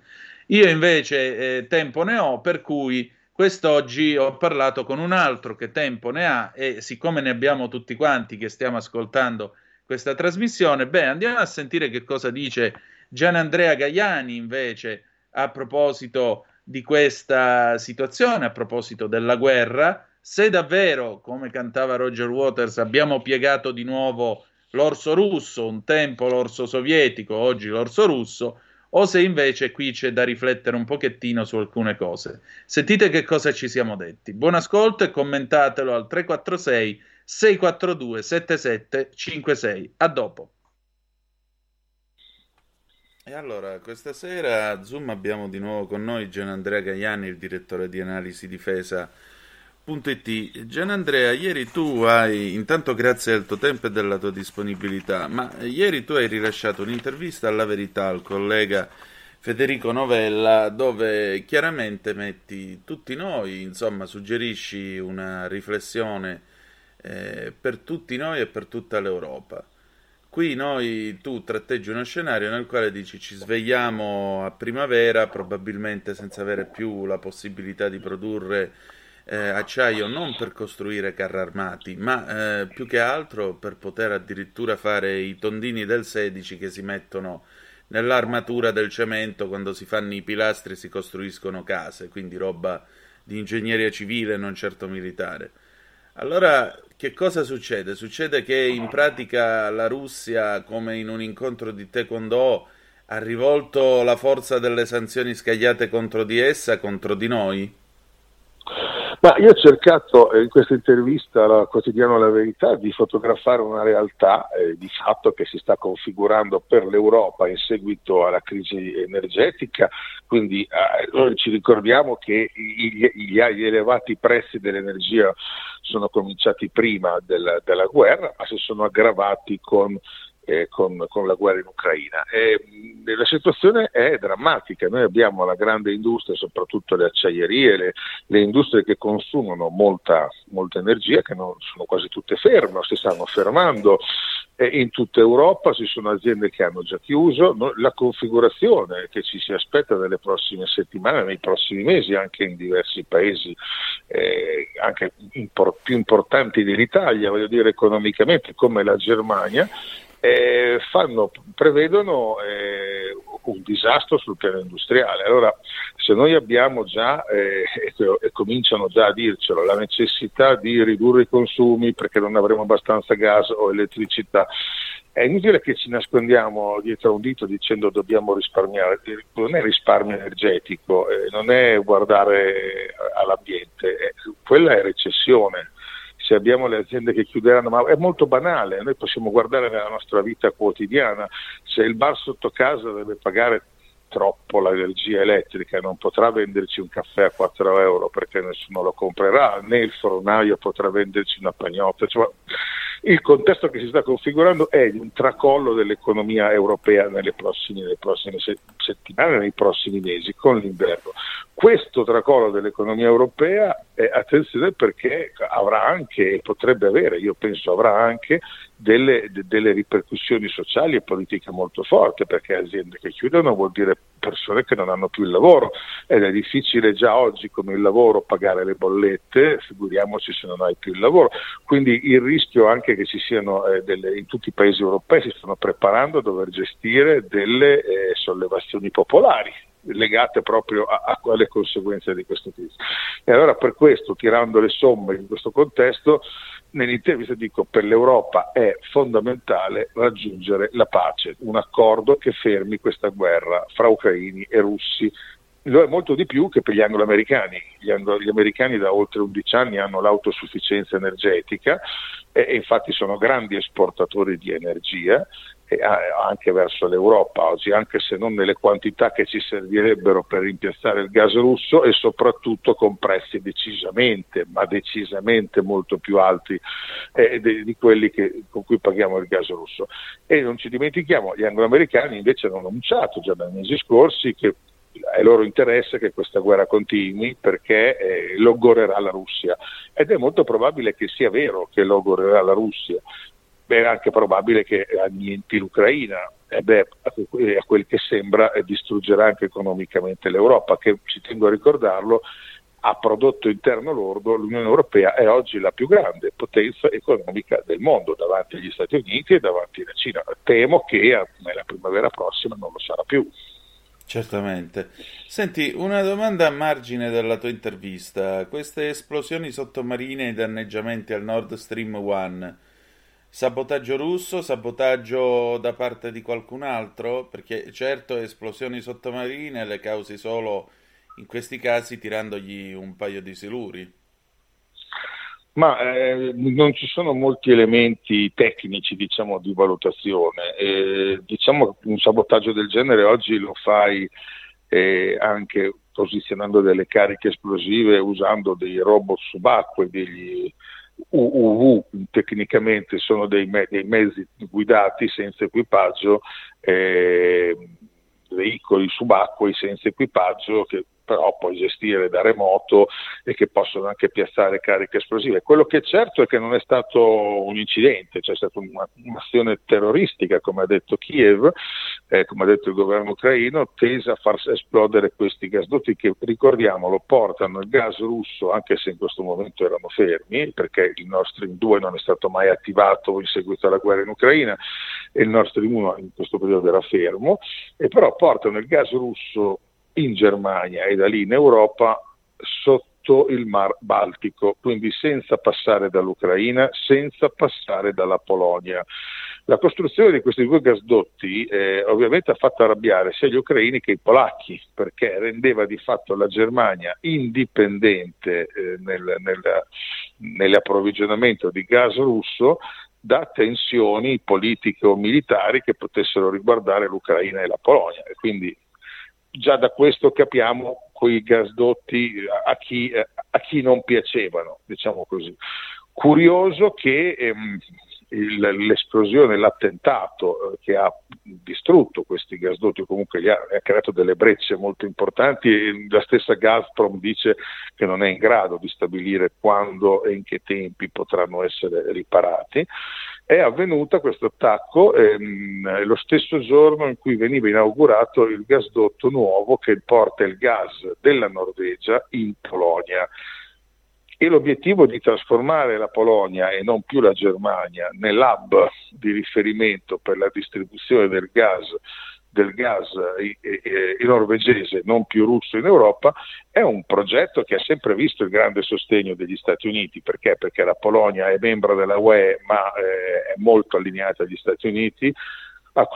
Io invece eh, tempo ne ho, per cui quest'oggi ho parlato con un altro che tempo ne ha e siccome ne abbiamo tutti quanti che stiamo ascoltando questa trasmissione, beh, andiamo a sentire che cosa dice Gianandrea Gaiani invece a proposito di questa situazione, a proposito della guerra, se davvero, come cantava Roger Waters, abbiamo piegato di nuovo l'orso russo, un tempo l'orso sovietico, oggi l'orso russo, o se invece qui c'è da riflettere un pochettino su alcune cose. Sentite che cosa ci siamo detti. Buon ascolto e commentatelo al 346 642 7756. A dopo. E allora, questa sera a Zoom abbiamo di nuovo con noi Gian Andrea Gaiani, il direttore di analisi difesa It. Gian Andrea, ieri tu hai, intanto grazie al tuo tempo e della tua disponibilità, ma ieri tu hai rilasciato un'intervista alla verità al collega Federico Novella dove chiaramente metti tutti noi, insomma suggerisci una riflessione eh, per tutti noi e per tutta l'Europa. Qui noi, tu tratteggi uno scenario nel quale dici ci svegliamo a primavera, probabilmente senza avere più la possibilità di produrre eh, acciaio non per costruire carri armati, ma eh, più che altro per poter addirittura fare i tondini del 16 che si mettono nell'armatura del cemento quando si fanno i pilastri e si costruiscono case, quindi roba di ingegneria civile, non certo militare. Allora, che cosa succede? Succede che in pratica la Russia, come in un incontro di Taekwondo, ha rivolto la forza delle sanzioni scagliate contro di essa contro di noi? Ma io ho cercato eh, in questa intervista al quotidiano La Verità di fotografare una realtà eh, di fatto che si sta configurando per l'Europa in seguito alla crisi energetica, quindi eh, noi ci ricordiamo che gli, gli, gli, elevati prezzi dell'energia sono cominciati prima del, della guerra, ma si sono aggravati con eh, con, con, la guerra in Ucraina. E, la situazione è drammatica, noi abbiamo la grande industria, soprattutto le acciaierie, le, le industrie che consumano molta, molta, energia, che non sono quasi tutte ferme, si stanno fermando. In tutta Europa ci sono aziende che hanno già chiuso, la configurazione che ci si aspetta nelle prossime settimane, nei prossimi mesi, anche in diversi paesi eh, anche impor- più importanti dell'Italia, voglio dire economicamente come la Germania, eh, fanno, prevedono eh, un disastro sul piano industriale. Allora, se noi abbiamo già, eh, e cominciano già a dircelo, la necessità di ridurre i consumi perché non avremo abbastanza gas o elettricità, è inutile che ci nascondiamo dietro un dito dicendo dobbiamo risparmiare, non è risparmio energetico, eh, non è guardare all'ambiente, quella è recessione se abbiamo le aziende che chiuderanno, ma è molto banale, noi possiamo guardare nella nostra vita quotidiana, se il bar sotto casa deve pagare troppo l'energia elettrica, non potrà venderci un caffè a 4 euro perché nessuno lo comprerà, né il fornaio potrà venderci una pagnotta. Cioè, il contesto che si sta configurando è un tracollo dell'economia europea nelle prossime, nelle prossime settimane, nei prossimi mesi, con l'inverno. Questo tracollo dell'economia europea, eh, attenzione perché avrà anche, potrebbe avere, io penso avrà anche delle, de, delle ripercussioni sociali e politiche molto forti, perché aziende che chiudono vuol dire persone che non hanno più il lavoro ed è difficile già oggi con il lavoro pagare le bollette, figuriamoci se non hai più il lavoro. Quindi il rischio anche che ci siano eh, delle, in tutti i paesi europei si stanno preparando a dover gestire delle eh, sollevazioni popolari legate proprio a, a quelle conseguenze di questo crisi. E allora per questo, tirando le somme in questo contesto, nell'intervista dico per l'Europa è fondamentale raggiungere la pace, un accordo che fermi questa guerra fra ucraini e russi. Lo è molto di più che per gli angloamericani. Gli, anglo- gli americani da oltre 11 anni hanno l'autosufficienza energetica e, e infatti sono grandi esportatori di energia anche verso l'Europa oggi, anche se non nelle quantità che ci servirebbero per rimpiazzare il gas russo e soprattutto con prezzi decisamente, ma decisamente molto più alti eh, di, di, quelli che, con cui paghiamo il gas russo. E non ci dimentichiamo, gli angloamericani invece hanno annunciato già dai mesi scorsi che è loro interesse che questa guerra continui perché eh, logorerà la Russia ed è molto probabile che sia vero che logorerà la Russia è anche probabile che annienti l'Ucraina e beh, a quel che sembra eh, distruggerà anche economicamente l'Europa, che ci tengo a ricordarlo, a prodotto interno lordo l'Unione Europea è oggi la più grande potenza economica del mondo davanti agli Stati Uniti e davanti alla Cina. Temo che nella primavera prossima non lo sarà più. Certamente. Senti, una domanda a margine della tua intervista. Queste esplosioni sottomarine e i danneggiamenti al Nord Stream 1 Sabotaggio russo, sabotaggio da parte di qualcun altro? Perché certo esplosioni sottomarine le causi solo in questi casi tirandogli un paio di siluri. Ma eh, non ci sono molti elementi tecnici diciamo, di valutazione. Eh, diciamo che un sabotaggio del genere oggi lo fai eh, anche posizionando delle cariche esplosive usando dei robot subacquei, degli, UUV tecnicamente sono dei, me- dei, mezzi guidati senza equipaggio, eh, veicoli subacquei senza equipaggio che però puoi gestire da remoto e che possono anche piazzare cariche esplosive. Quello che è certo è che non è stato un incidente, c'è stata una, un'azione terroristica, come ha detto Kiev, eh, come ha detto il governo ucraino, tesa a far esplodere questi gasdotti che, ricordiamolo, portano il gas russo, anche se in questo momento erano fermi, perché il Nord Stream 2 non è stato mai attivato in seguito alla guerra in Ucraina e il Nord Stream 1 in questo periodo era fermo, e però portano il gas russo in Germania e da lì in Europa sotto il Mar Baltico, quindi senza passare dall'Ucraina, senza passare dalla Polonia. La costruzione di questi due gasdotti eh, ovviamente ha fatto arrabbiare sia gli ucraini che i polacchi, perché rendeva di fatto la Germania indipendente eh, nel, nel, nell'approvvigionamento di gas russo da tensioni politiche o militari che potessero riguardare l'Ucraina e la Polonia. E quindi già da questo capiamo quei gasdotti a chi, a chi non piacevano, diciamo così. Curioso che ehm, il, l'esplosione, l'attentato eh, che ha distrutto questi gasdotti, comunque gli ha, ha, creato delle brecce molto importanti e la stessa Gazprom dice che non è in grado di stabilire quando e in che tempi potranno essere riparati. È avvenuto questo attacco ehm, lo stesso giorno in cui veniva inaugurato il gasdotto nuovo che porta il gas della Norvegia in Polonia. E l'obiettivo di trasformare la Polonia e non più la Germania nell'hub di riferimento per la distribuzione del gas del gas norvegese, non più russo in Europa, è un progetto che ha sempre visto il grande sostegno degli Stati Uniti. Perché? Perché la Polonia è membro della UE ma eh, è molto allineata agli Stati Uniti,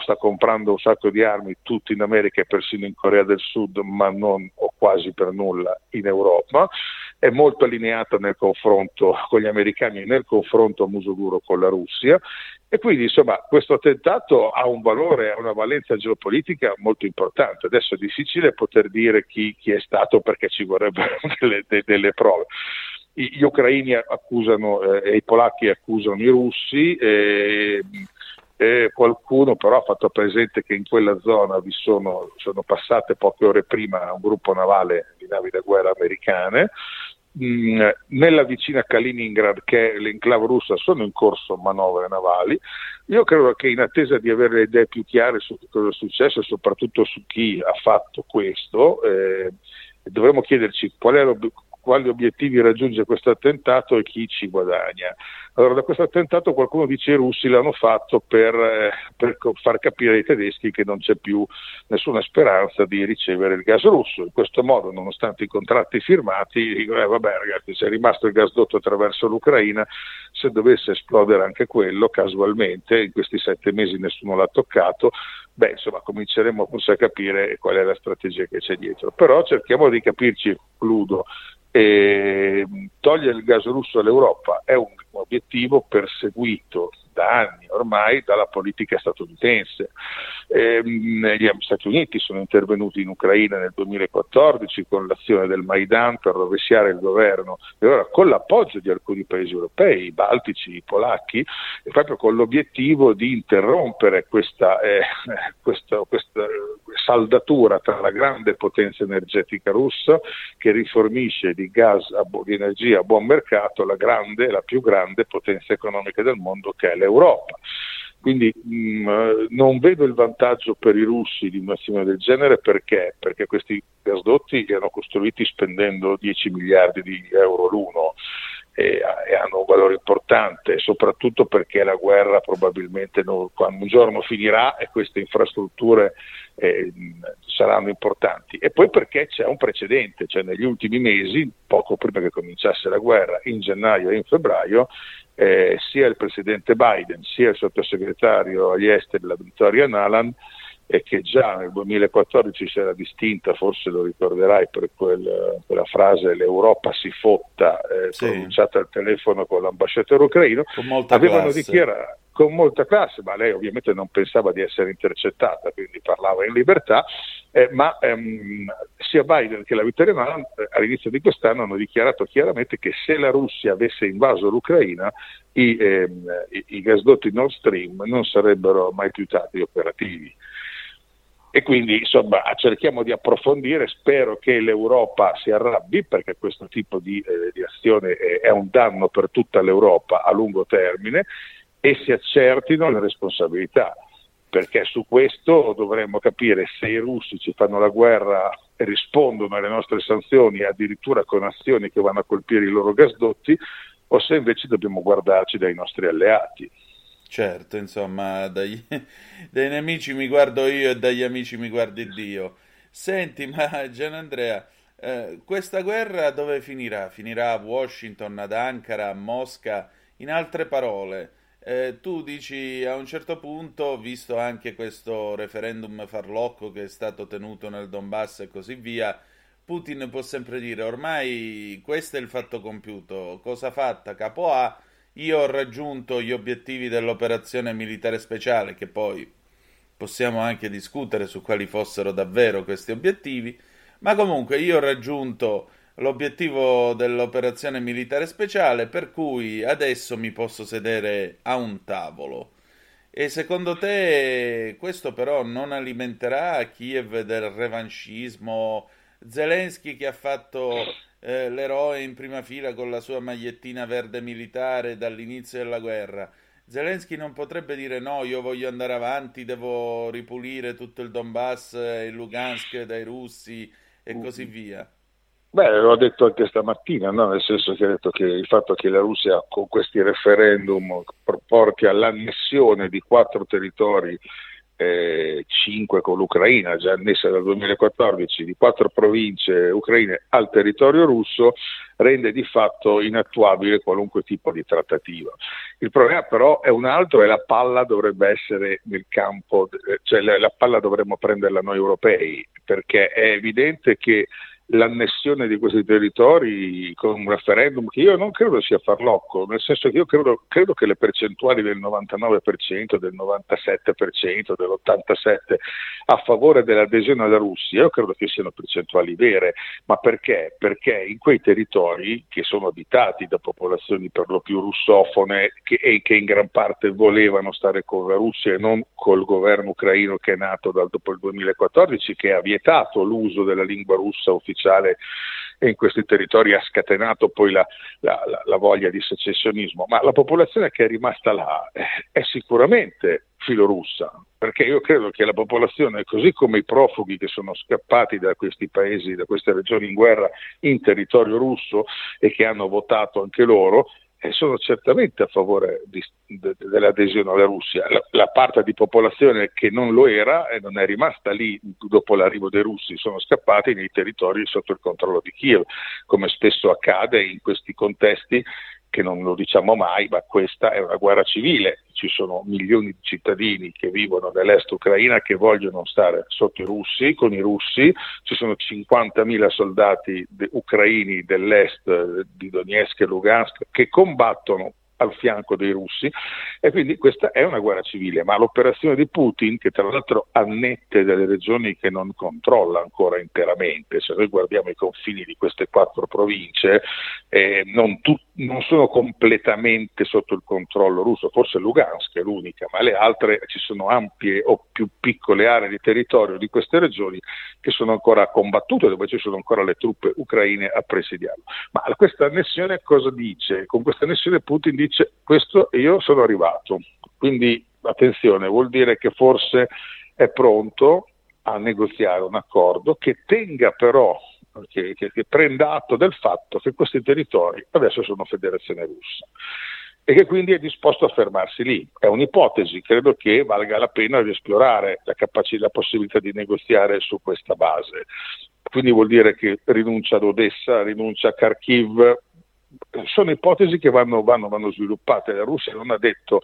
sta comprando un sacco di armi tutti in America e persino in Corea del Sud, ma non o quasi per nulla in Europa è molto allineata nel confronto con gli americani e nel confronto a muso duro con la Russia e quindi insomma questo attentato ha un valore, ha una valenza geopolitica molto importante. Adesso è difficile poter dire chi, chi è stato perché ci vorrebbero delle, delle prove. Gli ucraini accusano eh, e i polacchi accusano i russi. Eh, eh, qualcuno però ha fatto presente che in quella zona vi sono, sono passate poche ore prima un gruppo navale di navi da guerra americane Mm, nella vicina Kaliningrad, che è l'enclave russa, sono in corso manovre navali. Io credo che in attesa di avere le idee più chiare su cosa è successo e soprattutto su chi ha fatto questo, eh, dovremmo chiederci qual è quali obiettivi raggiunge questo attentato e chi ci guadagna. Allora, da questo attentato qualcuno dice i russi l'hanno fatto per, eh, per, far capire ai tedeschi che non c'è più nessuna speranza di ricevere il gas russo. In questo modo, nonostante i contratti firmati, eh, vabbè ragazzi, se è rimasto il gasdotto attraverso l'Ucraina, se dovesse esplodere anche quello, casualmente, in questi sette mesi nessuno l'ha toccato, beh, insomma, cominceremo forse a capire qual è la strategia che c'è dietro. Però cerchiamo di capirci, concludo, e togliere il gas russo all'Europa è un obiettivo perseguito da anni ormai dalla politica statunitense. Eh, gli Stati Uniti sono intervenuti in Ucraina nel 2014 con l'azione del Maidan per rovesciare il governo e ora con l'appoggio di alcuni paesi europei, i baltici, i polacchi, proprio con l'obiettivo di interrompere questa, eh, questa, questa saldatura tra la grande potenza energetica russa che rifornisce di gas, di energia a buon mercato, la grande, la più grande potenza economica del mondo che è l'Europa. Quindi mh, mm, non vedo il vantaggio per i russi di un'azione del genere perché? Perché questi gasdotti erano costruiti spendendo 10 miliardi di euro l'uno e, e hanno un valore importante, soprattutto perché la guerra probabilmente non, un giorno finirà e queste infrastrutture eh, saranno importanti. E poi perché c'è un precedente, cioè negli ultimi mesi, poco prima che cominciasse la guerra, in gennaio e in febbraio, eh, sia il presidente Biden sia il sottosegretario agli esteri, la Vittoria Nalan, e che già nel 2014 si era distinta, forse lo ricorderai per quel, quella frase l'Europa si fotta eh, sì. pronunciata al telefono con l'ambasciatore ucraino, avevano classe. dichiarato con molta classe, ma lei ovviamente non pensava di essere intercettata, quindi parlava in libertà, eh, ma ehm, sia Biden che la Vittoria eh, all'inizio di quest'anno hanno dichiarato chiaramente che se la Russia avesse invaso l'Ucraina i, ehm, i, i gasdotti Nord Stream non sarebbero mai più stati operativi. E quindi insomma cerchiamo di approfondire, spero che l'Europa si arrabbi perché questo tipo di, eh, di azione è, un danno per tutta l'Europa a lungo termine e si accertino le responsabilità, perché su questo dovremmo capire se i russi ci fanno la guerra e rispondono alle nostre sanzioni addirittura con azioni che vanno a colpire i loro gasdotti o se invece dobbiamo guardarci dai nostri alleati. Certo, insomma, dai, dai nemici mi guardo io e dagli amici mi guardi Dio. Senti, ma Gian Andrea, Eh, questa guerra dove finirà? Finirà a Washington, ad Ankara, a Mosca? In altre parole, eh, tu dici a un certo punto, visto anche questo referendum farlocco che è stato tenuto nel Donbass e così via, Putin può sempre dire ormai questo è il fatto compiuto, cosa fatta? Capo A, io ho raggiunto gli obiettivi dell'operazione militare speciale, che poi possiamo anche discutere su quali fossero davvero questi obiettivi, ma comunque io ho raggiunto l'obiettivo dell'operazione militare speciale, per cui adesso mi posso sedere a un tavolo. E secondo te questo però non alimenterà Kiev del revanchismo? Zelensky che ha fatto eh, l'eroe in prima fila con la sua magliettina verde militare dall'inizio della guerra. Zelensky non potrebbe dire no, io voglio andare avanti, devo ripulire tutto il Donbass e Lugansk dai russi e così via. Beh, l'ho detto anche stamattina, no? nel senso che ha detto che il fatto che la Russia con questi referendum porti all'annessione di quattro territori, eh, cinque con l'Ucraina, già annessa dal 2014, di quattro province ucraine al territorio russo, rende di fatto inattuabile qualunque tipo di trattativa. Il problema però è un altro e la palla dovrebbe essere nel campo, cioè la, la palla dovremmo prenderla noi europei, perché è evidente che l'annessione di questi territori con un referendum che io non credo sia farlocco, nel senso che io credo, credo che le percentuali del 99%, del 97%, dell'87% a favore dell'adesione alla Russia, io credo che siano percentuali vere, ma perché? Perché in quei territori che sono abitati da popolazioni per lo più russofone che, e che in gran parte volevano stare con la Russia e non col governo ucraino che è nato dal, dopo il 2014, che ha vietato l'uso della lingua russa ufficiale ufficiale in questi territori ha scatenato poi la, la, la, la, voglia di secessionismo, ma la popolazione che è rimasta là è sicuramente filorussa, perché io credo che la popolazione, così come i profughi che sono scappati da questi paesi, da queste regioni in guerra in territorio russo e che hanno votato anche loro, e sono certamente a favore di, de, dell'adesione alla Russia. La, la, parte di popolazione che non lo era e non è rimasta lì dopo l'arrivo dei russi, sono scappati nei territori sotto il controllo di Kiev, come spesso accade in questi contesti che non lo diciamo mai, ma questa è una guerra civile. Ci sono milioni di cittadini che vivono nell'est ucraina che vogliono stare sotto i russi, con i russi, ci sono 50.000 soldati de- ucraini dell'est di Donetsk e Lugansk che combattono al fianco dei russi e quindi questa è una guerra civile, ma l'operazione di Putin, che tra l'altro annette delle regioni che non controlla ancora interamente, se noi guardiamo i confini di queste quattro province, eh, non, tu, non, sono completamente sotto il controllo russo, forse Lugansk è l'unica, ma le altre ci sono ampie o più piccole aree di territorio di queste regioni che sono ancora combattute, dove ci sono ancora le truppe ucraine a presidiarlo. Ma questa annessione cosa dice? Con questa annessione Putin dice questo io sono arrivato. Quindi attenzione, vuol dire che forse è pronto a negoziare un accordo che tenga però, che, che, che prenda atto del fatto che questi territori adesso sono federazione russa e che quindi è disposto a fermarsi lì. È un'ipotesi, credo che valga la pena di esplorare la, capacità, la possibilità di negoziare su questa base. Quindi vuol dire che rinuncia ad Odessa, rinuncia a Kharkiv, sono ipotesi che vanno, vanno, vanno sviluppate. La Russia non ha detto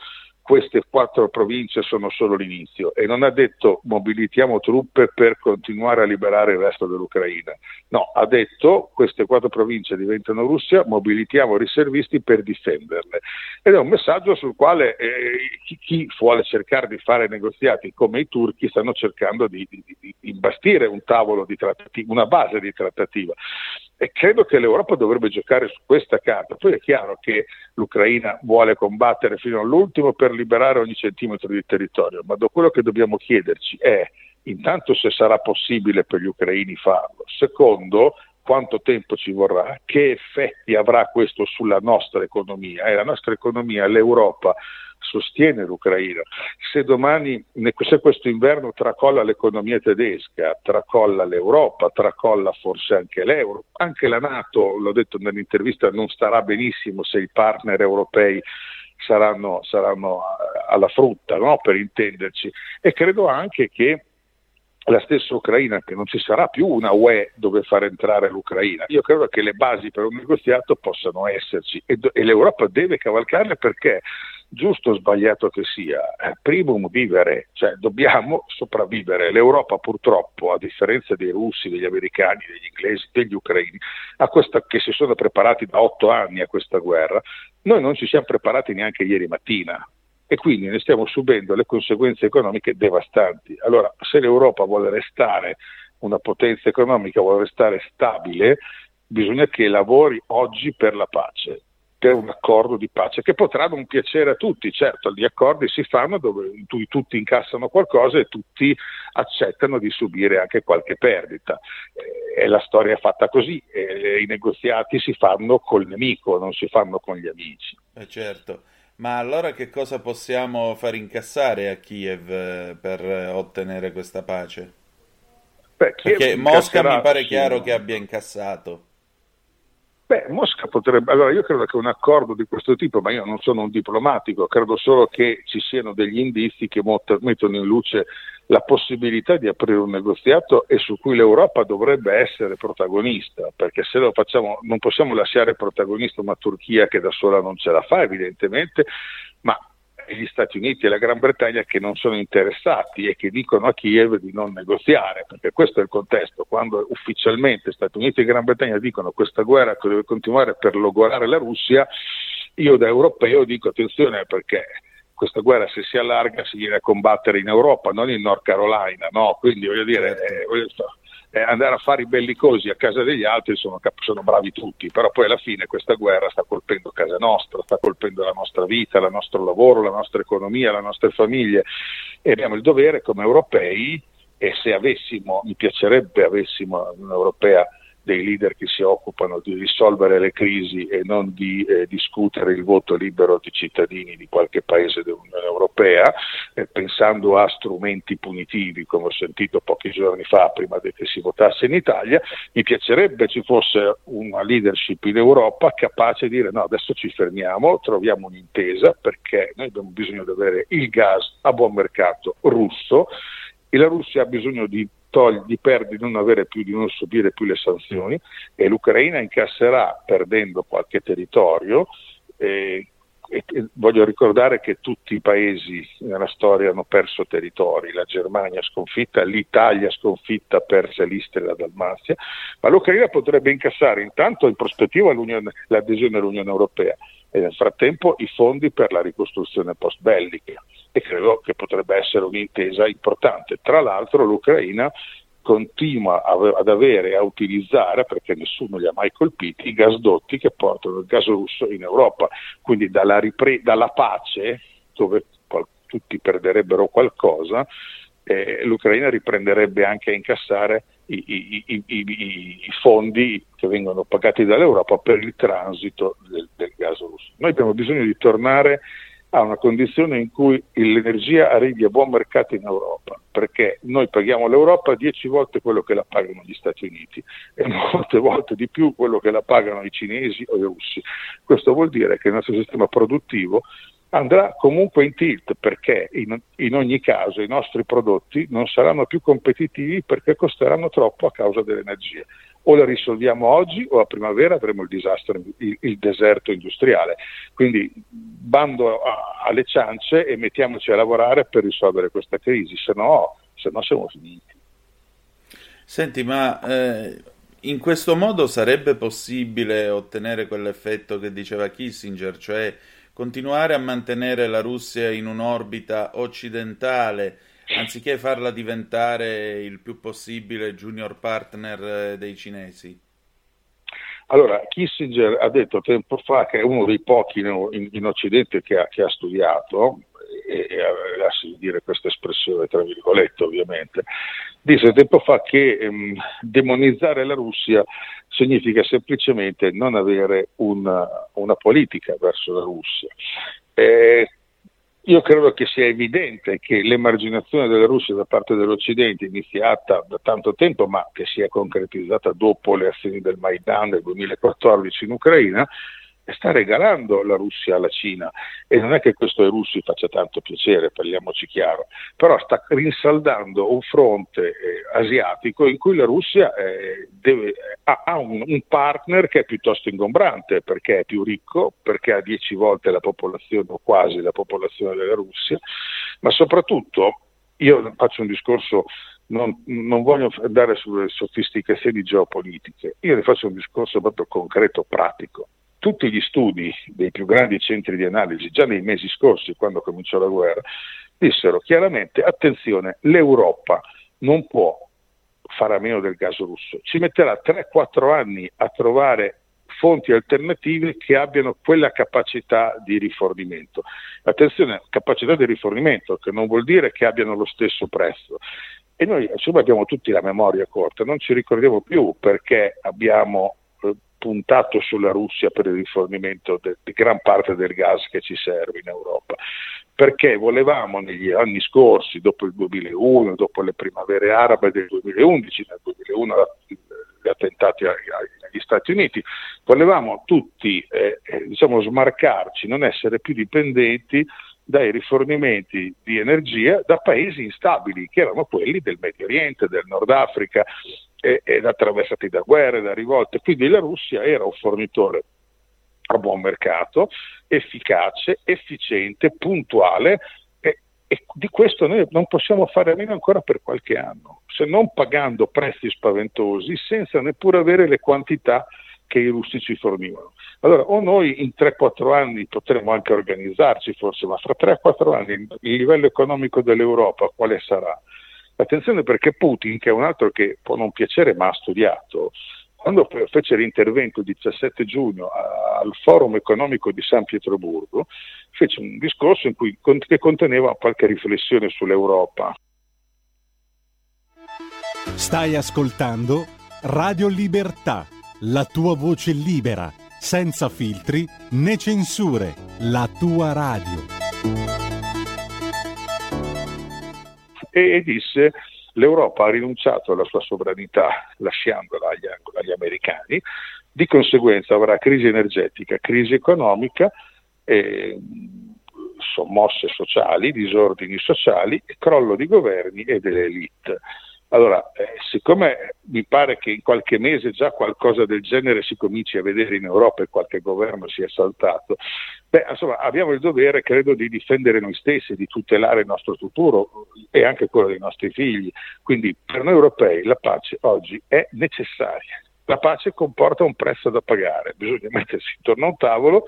queste quattro province sono solo l'inizio e non ha detto mobilitiamo truppe per continuare a liberare il resto dell'Ucraina. No, ha detto queste quattro province diventano Russia, mobilitiamo riservisti per difenderle. Ed è un messaggio sul quale eh, chi, chi, vuole cercare di fare negoziati come i turchi stanno cercando di, di, di imbastire un tavolo di trattativa, una base di trattativa. E credo che l'Europa dovrebbe giocare su questa carta. Poi è chiaro che l'Ucraina vuole combattere fino all'ultimo per liberare ogni centimetro di territorio, ma da quello che dobbiamo chiederci è intanto se sarà possibile per gli ucraini farlo, secondo quanto tempo ci vorrà, che effetti avrà questo sulla nostra economia? E la nostra economia, l'Europa sostiene l'Ucraina. Se domani, se questo inverno tracolla l'economia tedesca, tracolla l'Europa, tracolla forse anche l'euro, anche la Nato, l'ho detto nell'intervista, non starà benissimo se i partner europei saranno, saranno alla frutta, no? per intenderci. E credo anche che la stessa Ucraina, che non ci sarà più una UE dove far entrare l'Ucraina. Io credo che le basi per un negoziato possano esserci e, e l'Europa deve cavalcarle perché giusto o sbagliato che sia, eh, primum vivere, cioè dobbiamo sopravvivere. L'Europa purtroppo, a differenza dei russi, degli americani, degli inglesi, degli ucraini, questa, che si sono preparati da otto anni a questa guerra, noi non ci siamo preparati neanche ieri mattina e quindi ne stiamo subendo le conseguenze economiche devastanti. Allora, se l'Europa vuole restare una potenza economica, vuole restare stabile, bisogna che lavori oggi per la pace per un accordo di pace che potrà non piacere a tutti, certo gli accordi si fanno dove tutti incassano qualcosa e tutti accettano di subire anche qualche perdita e la storia è fatta così, e i negoziati si fanno col nemico, non si fanno con gli amici. Eh certo. Ma allora che cosa possiamo far incassare a Kiev eh, per ottenere questa pace? Beh, Perché Mosca mi pare chiaro che abbia incassato. Beh, Mosca potrebbe, allora io credo che un accordo di questo tipo, ma io non sono un diplomatico, credo solo che ci siano degli indizi che mettono in luce la possibilità di aprire un negoziato e su cui l'Europa dovrebbe essere protagonista, perché se lo facciamo non possiamo lasciare protagonista una Turchia che da sola non ce la fa evidentemente, ma gli Stati Uniti e la Gran Bretagna che non sono interessati e che dicono a Kiev di non negoziare, perché questo è il contesto, quando ufficialmente Stati Uniti e Gran Bretagna dicono questa guerra che deve continuare per logorare la Russia, io da europeo dico attenzione perché questa guerra se si allarga si viene a combattere in Europa, non in North Carolina, no? quindi voglio dire, eh, voglio, eh, andare a fare i bellicosi a casa degli altri sono, sono, bravi tutti, però poi alla fine questa guerra sta colpendo casa nostra, sta colpendo la nostra vita, il nostro lavoro, la nostra economia, le nostre famiglie e abbiamo il dovere come europei e se avessimo, mi piacerebbe avessimo un'europea dei leader che si occupano di risolvere le crisi e non di eh, discutere il voto libero di cittadini di qualche paese dell'Unione Europea, eh, pensando a strumenti punitivi, come ho sentito pochi giorni fa prima che si votasse in Italia, mi piacerebbe ci fosse una leadership in Europa capace di dire no, adesso ci fermiamo, troviamo un'intesa perché noi abbiamo bisogno di avere il gas a buon mercato russo e la Russia ha bisogno di togli, di perdere, di non avere più, di non subire più le sanzioni e l'Ucraina incasserà perdendo qualche territorio. Eh, e, e voglio ricordare che tutti i paesi nella storia hanno perso territori, la Germania sconfitta, l'Italia sconfitta, perse l'Istria e la Dalmazia, ma l'Ucraina potrebbe incassare intanto in prospettiva l'adesione all'Unione Europea e nel frattempo i fondi per la ricostruzione post bellica e credo che potrebbe essere un'intesa importante. Tra l'altro l'Ucraina continua ad avere e a utilizzare, perché nessuno li ha mai colpiti, i gasdotti che portano il gas russo in Europa. Quindi dalla, ripre- dalla pace, dove tutti perderebbero qualcosa, eh, l'Ucraina riprenderebbe anche a incassare i, i, i, i, fondi che vengono pagati dall'Europa per il transito del, del gas russo. Noi abbiamo bisogno di tornare a una condizione in cui l'energia arrivi a buon mercato in Europa, perché noi paghiamo l'Europa dieci volte quello che la pagano gli Stati Uniti e molte volte di più quello che la pagano i cinesi o i russi. Questo vuol dire che il nostro sistema produttivo andrà comunque in tilt perché in, in, ogni caso i nostri prodotti non saranno più competitivi perché costeranno troppo a causa dell'energia. O la risolviamo oggi o a primavera avremo il disastro, il, il deserto industriale. Quindi bando a, alle ciance e mettiamoci a lavorare per risolvere questa crisi, se no, se no siamo finiti. Senti, ma eh, in questo modo sarebbe possibile ottenere quell'effetto che diceva Kissinger, cioè continuare a mantenere la Russia in un'orbita occidentale anziché farla diventare il più possibile junior partner eh, dei cinesi? Allora, Kissinger ha detto tempo fa che è uno dei pochi in, in Occidente che ha, che ha studiato, e, e lasci dire questa espressione tra virgolette ovviamente, disse tempo fa che ehm, demonizzare la Russia significa semplicemente non avere una, una politica verso la Russia. Eh, io credo che sia evidente che l'emarginazione della Russia da parte dell'Occidente, iniziata da tanto tempo, ma che si è concretizzata dopo le azioni del Maidan del 2014 in Ucraina, sta regalando la Russia alla Cina e non è che questo ai russi faccia tanto piacere, parliamoci chiaro, però sta rinsaldando un fronte eh, asiatico in cui la Russia eh, deve, ha, ha un, un, partner che è piuttosto ingombrante perché è più ricco, perché ha dieci volte la popolazione o quasi la popolazione della Russia, ma soprattutto io faccio un discorso non, non, voglio andare sulle sofisticazioni geopolitiche, io le faccio un discorso proprio concreto, pratico. Tutti gli studi dei più grandi centri di analisi, già nei mesi scorsi, quando cominciò la guerra, dissero chiaramente, attenzione, l'Europa non può fare a meno del gas russo, ci metterà 3-4 anni a trovare fonti alternative che abbiano quella capacità di rifornimento. Attenzione, capacità di rifornimento, che non vuol dire che abbiano lo stesso prezzo, e noi insomma abbiamo tutti la memoria corta, non ci ricordiamo più perché abbiamo puntato sulla Russia per il rifornimento de- di gran parte del gas che ci serve in Europa, perché volevamo negli anni scorsi, dopo il 2001, dopo le primavere arabe del 2011, nel 2001 gli attentati negli Stati Uniti, volevamo tutti eh, eh, diciamo, smarcarci, non essere più dipendenti dai rifornimenti di energia da paesi instabili, che erano quelli del Medio Oriente, del Nord Africa, ed attraversati da guerre, da rivolte. Quindi la Russia era un fornitore a buon mercato, efficace, efficiente, puntuale e, e, di questo noi non possiamo fare a meno ancora per qualche anno, se non pagando prezzi spaventosi senza neppure avere le quantità che i russi ci fornivano. Allora, o noi in 3-4 anni potremo anche organizzarci forse, ma fra 3-4 anni il livello economico dell'Europa quale sarà? Attenzione perché Putin, che è un altro che può non piacere ma ha studiato, quando fece l'intervento il 17 giugno al Forum economico di San Pietroburgo, fece un discorso cui, che conteneva qualche riflessione sull'Europa. Stai ascoltando Radio Libertà la tua voce libera, senza filtri né censure, la tua radio. E, e disse l'Europa ha rinunciato alla sua sovranità lasciandola agli, agli americani, di conseguenza avrà crisi energetica, crisi economica, eh, sommosse sociali, disordini sociali, crollo di governi e delle elite. Allora, eh, siccome mi pare che in qualche mese già qualcosa del genere si cominci a vedere in Europa e qualche governo si è saltato, beh, insomma, abbiamo il dovere, credo, di difendere noi stessi, di tutelare il nostro futuro e anche quello dei nostri figli. Quindi per noi europei la pace oggi è necessaria. La pace comporta un prezzo da pagare, bisogna mettersi intorno a un tavolo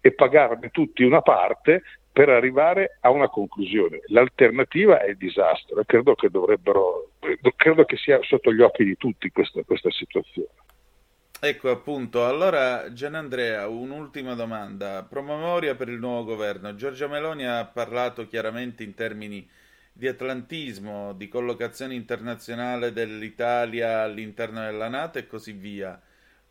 e pagarne tutti una parte per arrivare a una conclusione. L'alternativa è il disastro e credo che, credo che sia sotto gli occhi di tutti questa, questa situazione. Ecco appunto, allora Gianandrea, un'ultima domanda. Promemoria per il nuovo governo. Giorgia Meloni ha parlato chiaramente in termini di atlantismo, di collocazione internazionale dell'Italia all'interno della Nato e così via.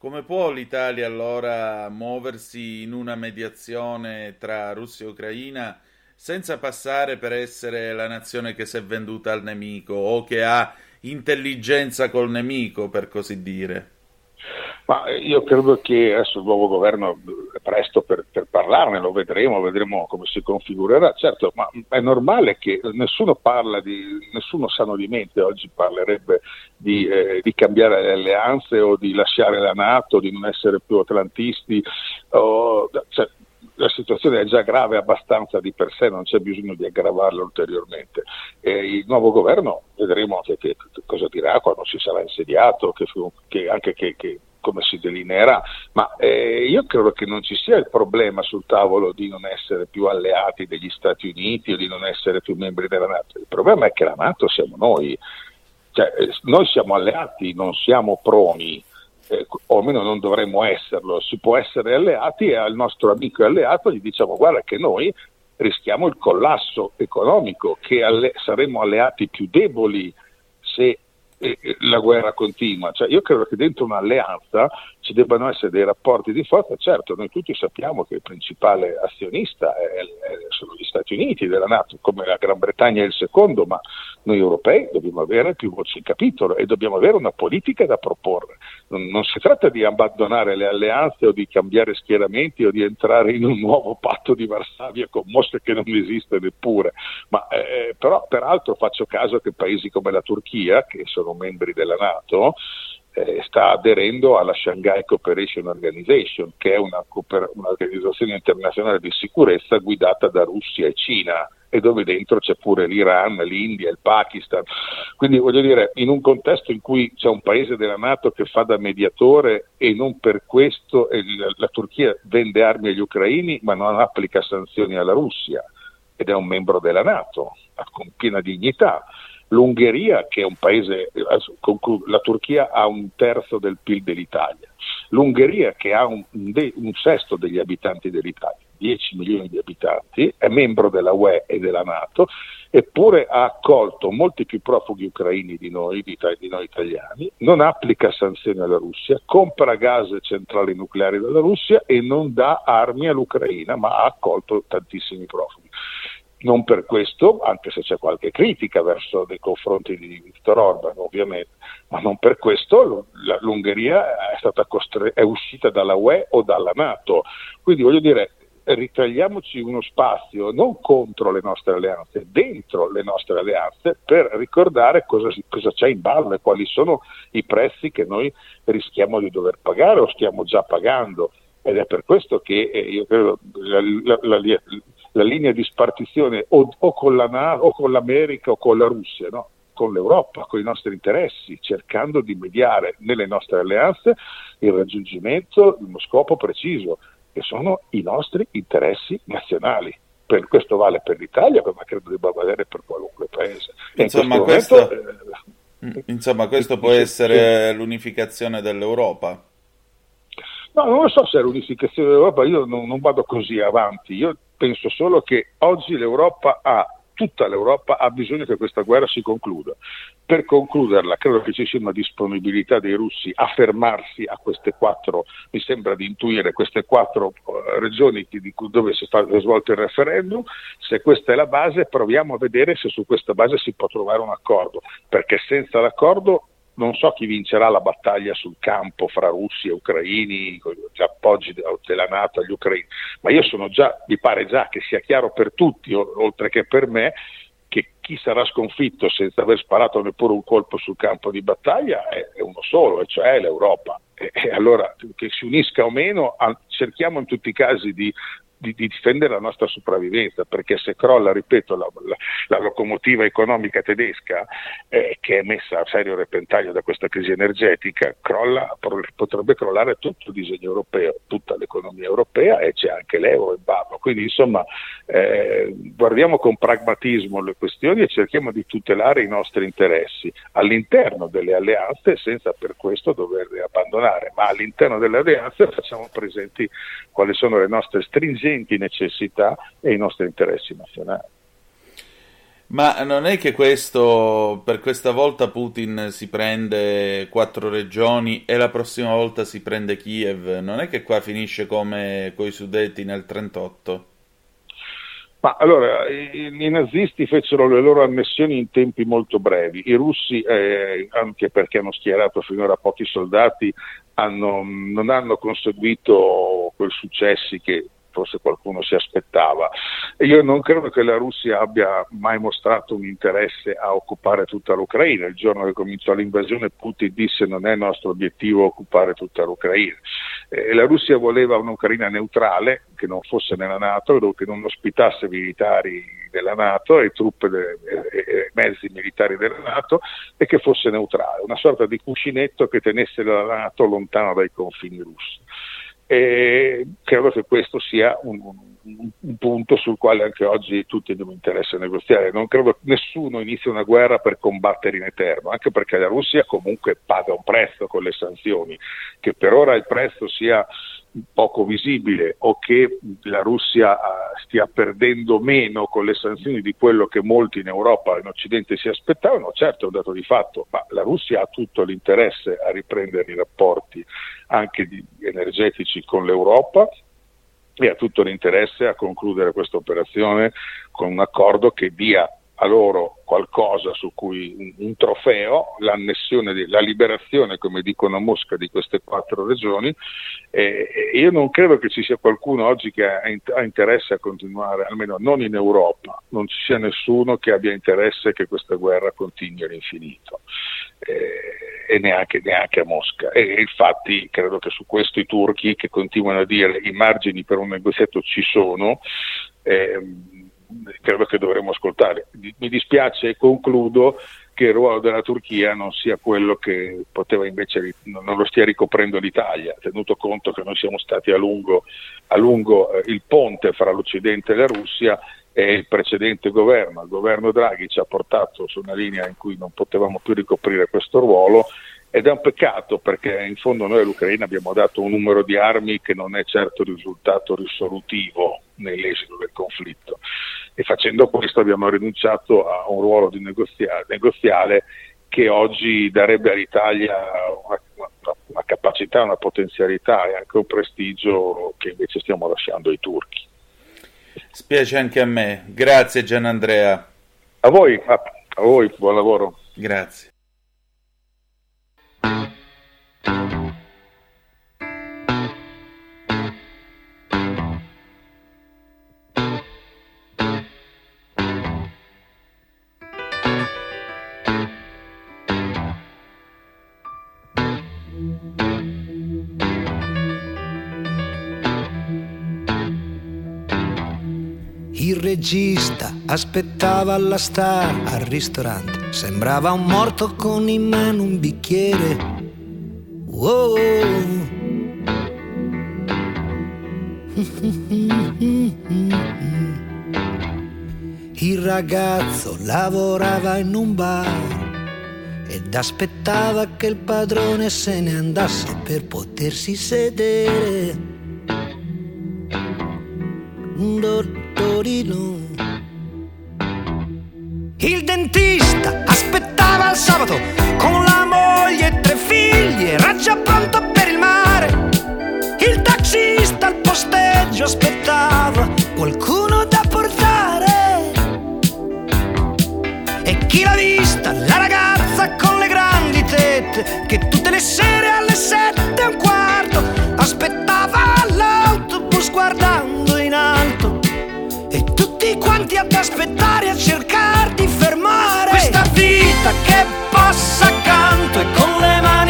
Come può l'Italia allora muoversi in una mediazione tra Russia e Ucraina senza passare per essere la nazione che si è venduta al nemico o che ha intelligenza col nemico, per così dire? Ma io credo che adesso il nuovo governo è presto per, per, parlarne, lo vedremo, vedremo come si configurerà. Certo, ma è normale che nessuno parla di, nessuno sano di mente oggi parlerebbe di, eh, di, cambiare le alleanze o di lasciare la Nato, di non essere più atlantisti. O, cioè, la situazione è già grave abbastanza di per sé, non c'è bisogno di aggravarla ulteriormente. E il nuovo governo vedremo che, che, cosa dirà quando si sarà insediato, che, che anche che, come si delineerà, ma eh, io credo che non ci sia il problema sul tavolo di non essere più alleati degli Stati Uniti o di non essere più membri della Nato. Il problema è che la Nato siamo noi, cioè, eh, noi siamo alleati, non siamo proni eh, o almeno non dovremmo esserlo, si può essere alleati e al nostro amico e alleato gli diciamo guarda che noi rischiamo il collasso economico, che alle- saremmo alleati più deboli se eh, la guerra continua. Cioè, io credo che dentro un'alleanza ci debbano essere dei rapporti di forza, certo noi tutti sappiamo che il principale azionista è, è, sono gli Stati Uniti della Nato, come la Gran Bretagna è il secondo, ma noi europei dobbiamo avere più voci in capitolo e dobbiamo avere una politica da proporre. Non, non si tratta di abbandonare le alleanze o di cambiare schieramenti o di entrare in un nuovo patto di Varsavia con Mosca che non esiste neppure, ma eh, però peraltro faccio caso che paesi come la Turchia, che sono membri della Nato, eh, sta aderendo alla Shanghai Cooperation Organization, che è una, un'organizzazione internazionale di sicurezza guidata da Russia e Cina e dove dentro c'è pure l'Iran, l'India, il Pakistan. Quindi voglio dire, in un contesto in cui c'è un paese della Nato che fa da mediatore e non per questo la, Turchia vende armi agli ucraini ma non applica sanzioni alla Russia ed è un membro della Nato con piena dignità l'Ungheria che è un paese, la Turchia ha un terzo del PIL dell'Italia, l'Ungheria che ha un, un sesto degli abitanti dell'Italia, 10 milioni di abitanti, è membro della UE e della Nato, eppure ha accolto molti più profughi ucraini di noi, di, di noi italiani, non applica sanzioni alla Russia, compra gas e centrali nucleari dalla Russia e non dà armi all'Ucraina, ma ha accolto tantissimi profughi non per questo, anche se c'è qualche critica verso nei confronti di Viktor Orban ovviamente, ma non per questo l'Ungheria è, stata costre- è uscita dalla UE o dalla Nato. Quindi voglio dire, ritagliamoci uno spazio non contro le nostre alleanze, dentro le nostre alleanze per ricordare cosa, cosa, c'è in ballo e quali sono i prezzi che noi rischiamo di dover pagare o stiamo già pagando. Ed è per questo che eh, io credo la, la, la, la linea di spartizione o, o, con la, o, con l'America o con la Russia, no? con l'Europa, con i nostri interessi, cercando di mediare nelle nostre alleanze il raggiungimento di uno scopo preciso, che sono i nostri interessi nazionali. Per, questo vale per l'Italia, ma credo debba valere per qualunque paese. Insomma, in questo, questo, eh, insomma, questo può essere l'unificazione dell'Europa. No, non lo so se è l'unificazione dell'Europa, io non, non vado così avanti, io penso solo che oggi l'Europa ha tutta l'Europa ha bisogno che questa guerra si concluda. Per concluderla credo che ci sia una disponibilità dei russi a fermarsi a queste quattro, mi sembra di intuire, queste quattro uh, regioni dove si fa svolto il referendum. Se questa è la base proviamo a vedere se su questa base si può trovare un accordo, perché senza l'accordo non so chi vincerà la battaglia sul campo fra russi e ucraini, gli appoggi della Nato agli ucraini, ma io sono già, mi pare già che sia chiaro per tutti, oltre che per me, che chi sarà sconfitto senza aver sparato neppure un colpo sul campo di battaglia è, è uno solo, e cioè l'Europa. E allora che si unisca o meno, cerchiamo in tutti i casi di di, di, difendere la nostra sopravvivenza, perché se crolla, ripeto, la, la, la locomotiva economica tedesca, eh, che è messa a serio repentaglio da questa crisi energetica, crolla, potrebbe crollare tutto il disegno europeo, tutta l'economia europea e c'è anche l'euro in ballo. Quindi insomma eh, guardiamo con pragmatismo le questioni e cerchiamo di tutelare i nostri interessi all'interno delle alleanze senza per questo doverle abbandonare, ma all'interno delle alleanze facciamo presenti quali sono le nostre stringenti evidenti necessità e i nostri interessi nazionali. Ma non è che questo, per questa volta Putin si prende quattro regioni e la prossima volta si prende Kiev? Non è che qua finisce come coi Sudeti nel 1938? Ma allora, i, i, nazisti fecero le loro annessioni in tempi molto brevi, i russi, eh, anche perché hanno schierato finora pochi soldati, hanno, non hanno conseguito quei successi che forse qualcuno si aspettava. Io non credo che la Russia abbia mai mostrato un interesse a occupare tutta l'Ucraina. Il giorno che cominciò l'invasione Putin disse non è nostro obiettivo occupare tutta l'Ucraina. Eh, la Russia voleva un'Ucraina neutrale, che non fosse nella Nato, che non ospitasse militari della Nato e truppe e, e mezzi militari della Nato e che fosse neutrale, una sorta di cuscinetto che tenesse la Nato lontano dai confini russi. E credo che questo sia un, un, un, punto sul quale anche oggi tutti abbiamo interesse a negoziare. Non credo che nessuno inizi una guerra per combattere in eterno, anche perché la Russia comunque paga un prezzo con le sanzioni, che per ora il prezzo sia poco visibile o che la Russia stia perdendo meno con le sanzioni di quello che molti in Europa e in Occidente si aspettavano, certo è un dato di fatto, ma la Russia ha tutto l'interesse a riprendere i rapporti anche energetici con l'Europa e ha tutto l'interesse a concludere questa operazione con un accordo che dia a loro qualcosa su cui un, trofeo, l'annessione, la liberazione, come dicono a Mosca, di queste quattro regioni. E, e io non credo che ci sia qualcuno oggi che ha, ha, interesse a continuare, almeno non in Europa, non ci sia nessuno che abbia interesse che questa guerra continui all'infinito. Eh, e neanche, neanche, a Mosca. E infatti credo che su questo i turchi che continuano a dire i margini per un negoziato ci sono, eh, credo che dovremmo ascoltare. Mi dispiace e concludo che il ruolo della Turchia non sia quello che poteva invece, non lo stia ricoprendo l'Italia, tenuto conto che noi siamo stati a lungo, a lungo eh, il ponte fra l'Occidente e la Russia e il precedente governo, il governo Draghi ci ha portato su una linea in cui non potevamo più ricoprire questo ruolo ed è un peccato perché in fondo noi all'Ucraina abbiamo dato un numero di armi che non è certo risultato risolutivo nell'esito del conflitto e facendo questo abbiamo rinunciato a un ruolo di negozia- negoziale che oggi darebbe all'Italia una, una, una capacità, una potenzialità e anche un prestigio che invece stiamo lasciando ai turchi. Spiace anche a me. Grazie Gianandrea. A voi, a, a voi, buon lavoro. Grazie. Regista aspettava la star al ristorante, sembrava un morto con in mano un bicchiere. Wow. Il ragazzo lavorava in un bar ed aspettava che il padrone se ne andasse per potersi sedere. Torino. Il dentista aspettava il sabato con la moglie e tre figli, era già pronto per il mare. Il taxista al posteggio aspettava qualcuno da portare. E chi l'ha vista? La ragazza con le grandi tette che tutte le sere alle sette quanti ad aspettare a cercare di fermare questa vita che passa accanto e con le mani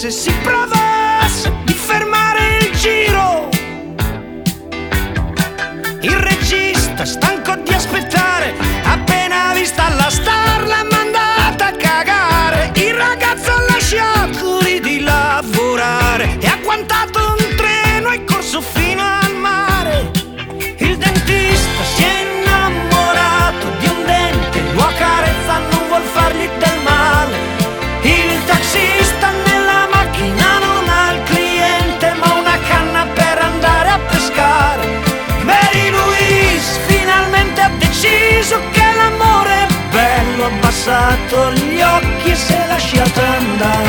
cercasse, se si gli occhi e si è lasciata andare.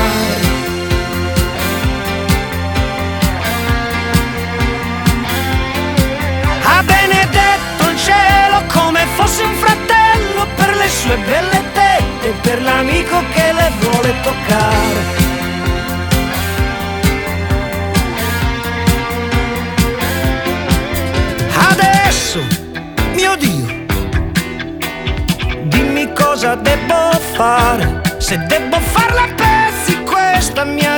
Ha benedetto il cielo come fosse un fratello per le sue belle tette per l'amico che le vuole toccare. cosa devo fare, se devo farla pezzi questa mia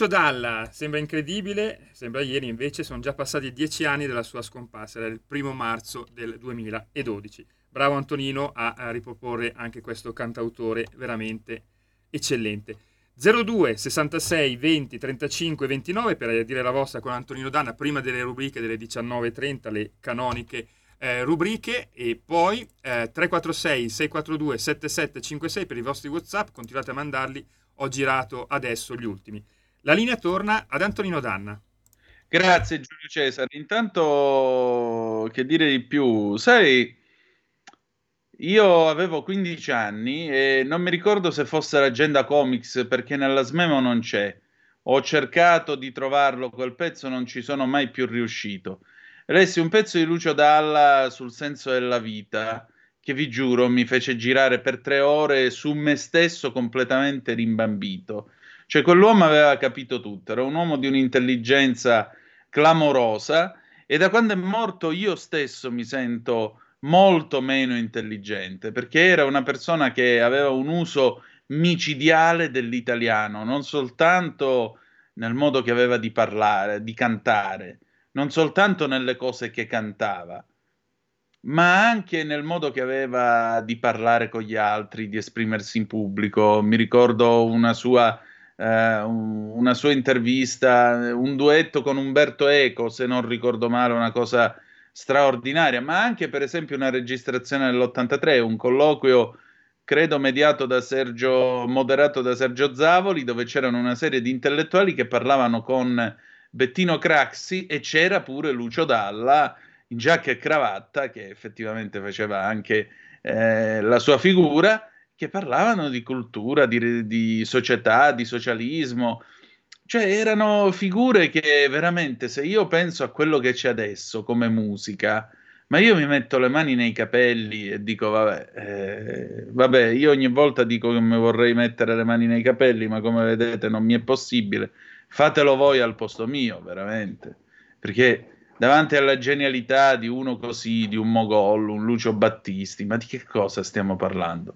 Lucio Dalla, sembra incredibile, sembra ieri invece, sono già passati dieci anni dalla sua scomparsa, era il primo marzo del 2012. Bravo Antonino a, a riproporre anche questo cantautore veramente eccellente. 02 66 20 35 29 per dire la vostra con Antonino Danna prima delle rubriche delle 19.30, le canoniche eh, rubriche e poi eh, 346 642 7756 per i vostri Whatsapp, continuate a mandarli, ho girato adesso gli ultimi. La linea torna ad Antonino Danna. Grazie Giulio Cesare. Intanto, che dire di più? Sai, io avevo 15 anni e non mi ricordo se fosse l'agenda comics perché nella Smemo non c'è. Ho cercato di trovarlo quel pezzo, non ci sono mai più riuscito. Lessi un pezzo di Lucio Dalla sul senso della vita che vi giuro mi fece girare per tre ore su me stesso completamente rimbambito. Cioè, quell'uomo aveva capito tutto, era un uomo di un'intelligenza clamorosa e da quando è morto io stesso mi sento molto meno intelligente perché era una persona che aveva un uso micidiale dell'italiano, non soltanto nel modo che aveva di parlare, di cantare, non soltanto nelle cose che cantava, ma anche nel modo che aveva di parlare con gli altri, di esprimersi in pubblico. Mi ricordo una sua eh, una sua intervista, un duetto con Umberto Eco, se non ricordo male, una cosa straordinaria, ma anche per esempio una registrazione dell'83, un colloquio credo mediato da Sergio, moderato da Sergio Zavoli, dove c'erano una serie di intellettuali che parlavano con Bettino Craxi e c'era pure Lucio Dalla in giacca e cravatta, che effettivamente faceva anche eh, la sua figura, che parlavano di cultura, di, di società, di socialismo. Cioè erano figure che veramente, se io penso a quello che c'è adesso come musica, ma io mi metto le mani nei capelli e dico, vabbè, eh, vabbè, io ogni volta dico che mi vorrei mettere le mani nei capelli, ma come vedete non mi è possibile. Fatelo voi al posto mio, veramente. Perché davanti alla genialità di uno così, di un Mogol, un Lucio Battisti, ma di che cosa stiamo parlando?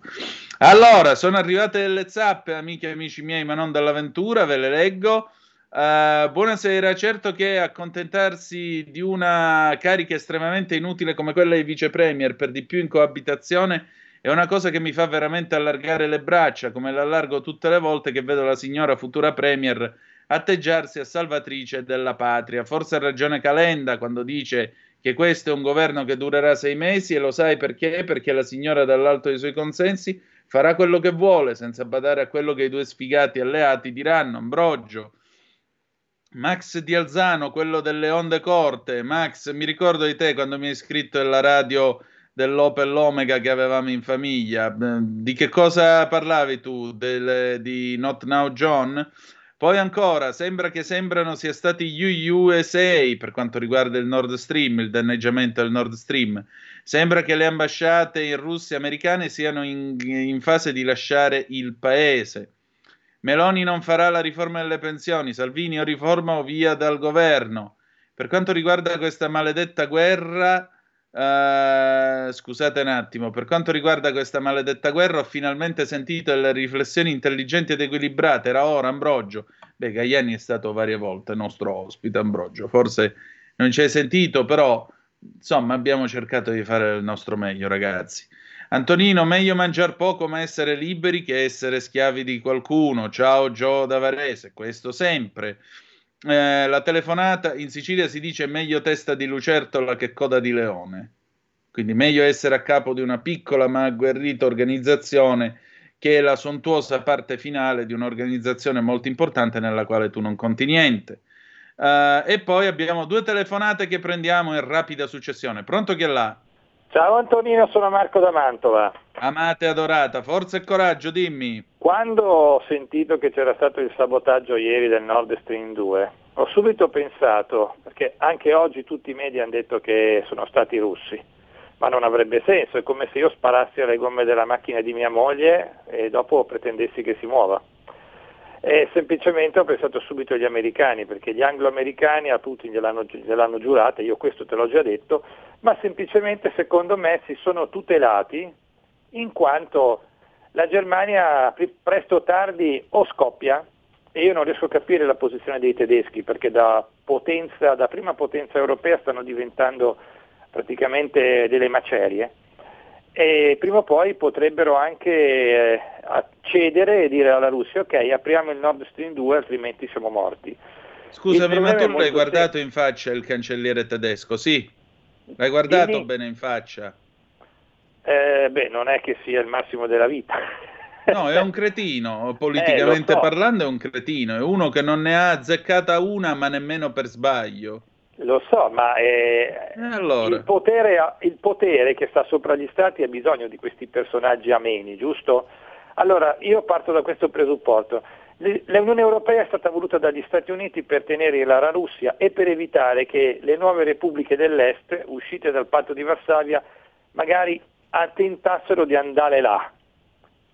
Allora, sono arrivate delle zappe, amiche e amici miei, ma non dall'avventura, ve le leggo. Uh, buonasera, certo che accontentarsi di una carica estremamente inutile come quella di vice premier, per di più in coabitazione, è una cosa che mi fa veramente allargare le braccia, come l'allargo tutte le volte che vedo la signora futura premier atteggiarsi a salvatrice della patria. Forse ha ragione Calenda quando dice che questo è un governo che durerà sei mesi e lo sai perché? Perché la signora dall'alto dei suoi consensi farà quello che vuole senza badare a quello che i due sfigati alleati diranno. Ambrogio. Max Di Alzano, quello delle onde corte. Max, mi ricordo di te quando mi hai iscritto alla radio dell'Opel Omega che avevamo in famiglia. Di che cosa parlavi tu? Del, di Not Now John? Poi ancora, sembra che sembrano sia stati gli USA per quanto riguarda il Nord Stream, il danneggiamento del Nord Stream. Sembra che le ambasciate in Russia americane siano in, in fase di lasciare il paese. Meloni non farà la riforma delle pensioni, Salvini o riforma o via dal governo. Per quanto riguarda questa maledetta guerra, Uh, scusate un attimo, per quanto riguarda questa maledetta guerra, ho finalmente sentito le riflessioni intelligenti ed equilibrate. Era ora, Ambrogio. Beh, Gaiani è stato varie volte nostro ospite, Ambrogio. Forse non ci hai sentito, però insomma abbiamo cercato di fare il nostro meglio, ragazzi. Antonino, meglio mangiare poco ma essere liberi che essere schiavi di qualcuno. Ciao Gio da Varese, questo sempre. Eh, la telefonata in Sicilia si dice meglio testa di lucertola che coda di leone. Quindi meglio essere a capo di una piccola ma agguerrita organizzazione che è la sontuosa parte finale di un'organizzazione molto importante nella quale tu non conti niente. Uh, e poi abbiamo due telefonate che prendiamo in rapida successione. Pronto chi è là? Ciao Antonino, sono Marco da Mantova. Amate adorata, forza e coraggio, dimmi. Quando ho sentito che c'era stato il sabotaggio ieri del Nord Stream 2, ho subito pensato, perché anche oggi tutti i media hanno detto che sono stati russi, ma non avrebbe senso, è come se io sparassi alle gomme della macchina di mia moglie e dopo pretendessi che si muova. E semplicemente ho pensato subito agli americani, perché gli anglo-americani a tutti gliel'hanno, gliel'hanno giurata, io questo te l'ho già detto, ma semplicemente secondo me si sono tutelati in quanto la Germania presto o tardi o scoppia e io non riesco a capire la posizione dei tedeschi perché da, potenza, da prima potenza europea stanno diventando praticamente delle macerie e prima o poi potrebbero anche eh, cedere e dire alla Russia ok apriamo il Nord Stream 2 altrimenti siamo morti. Scusami, ma tu l'hai guardato in faccia il cancelliere tedesco? Sì, l'hai guardato Dimmi... bene in faccia? Eh, beh, non è che sia il massimo della vita. No, è un cretino, politicamente eh, so. parlando è un cretino, è uno che non ne ha azzeccata una ma nemmeno per sbaglio. Lo so, ma eh, allora. il, potere, il, potere, che sta sopra gli stati ha bisogno di questi personaggi ameni, giusto? Allora, io parto da questo presupposto. L'Unione Europea è stata voluta dagli Stati Uniti per tenere la Russia e per evitare che le nuove repubbliche dell'Est, uscite dal patto di Varsavia, magari tentassero di andare là.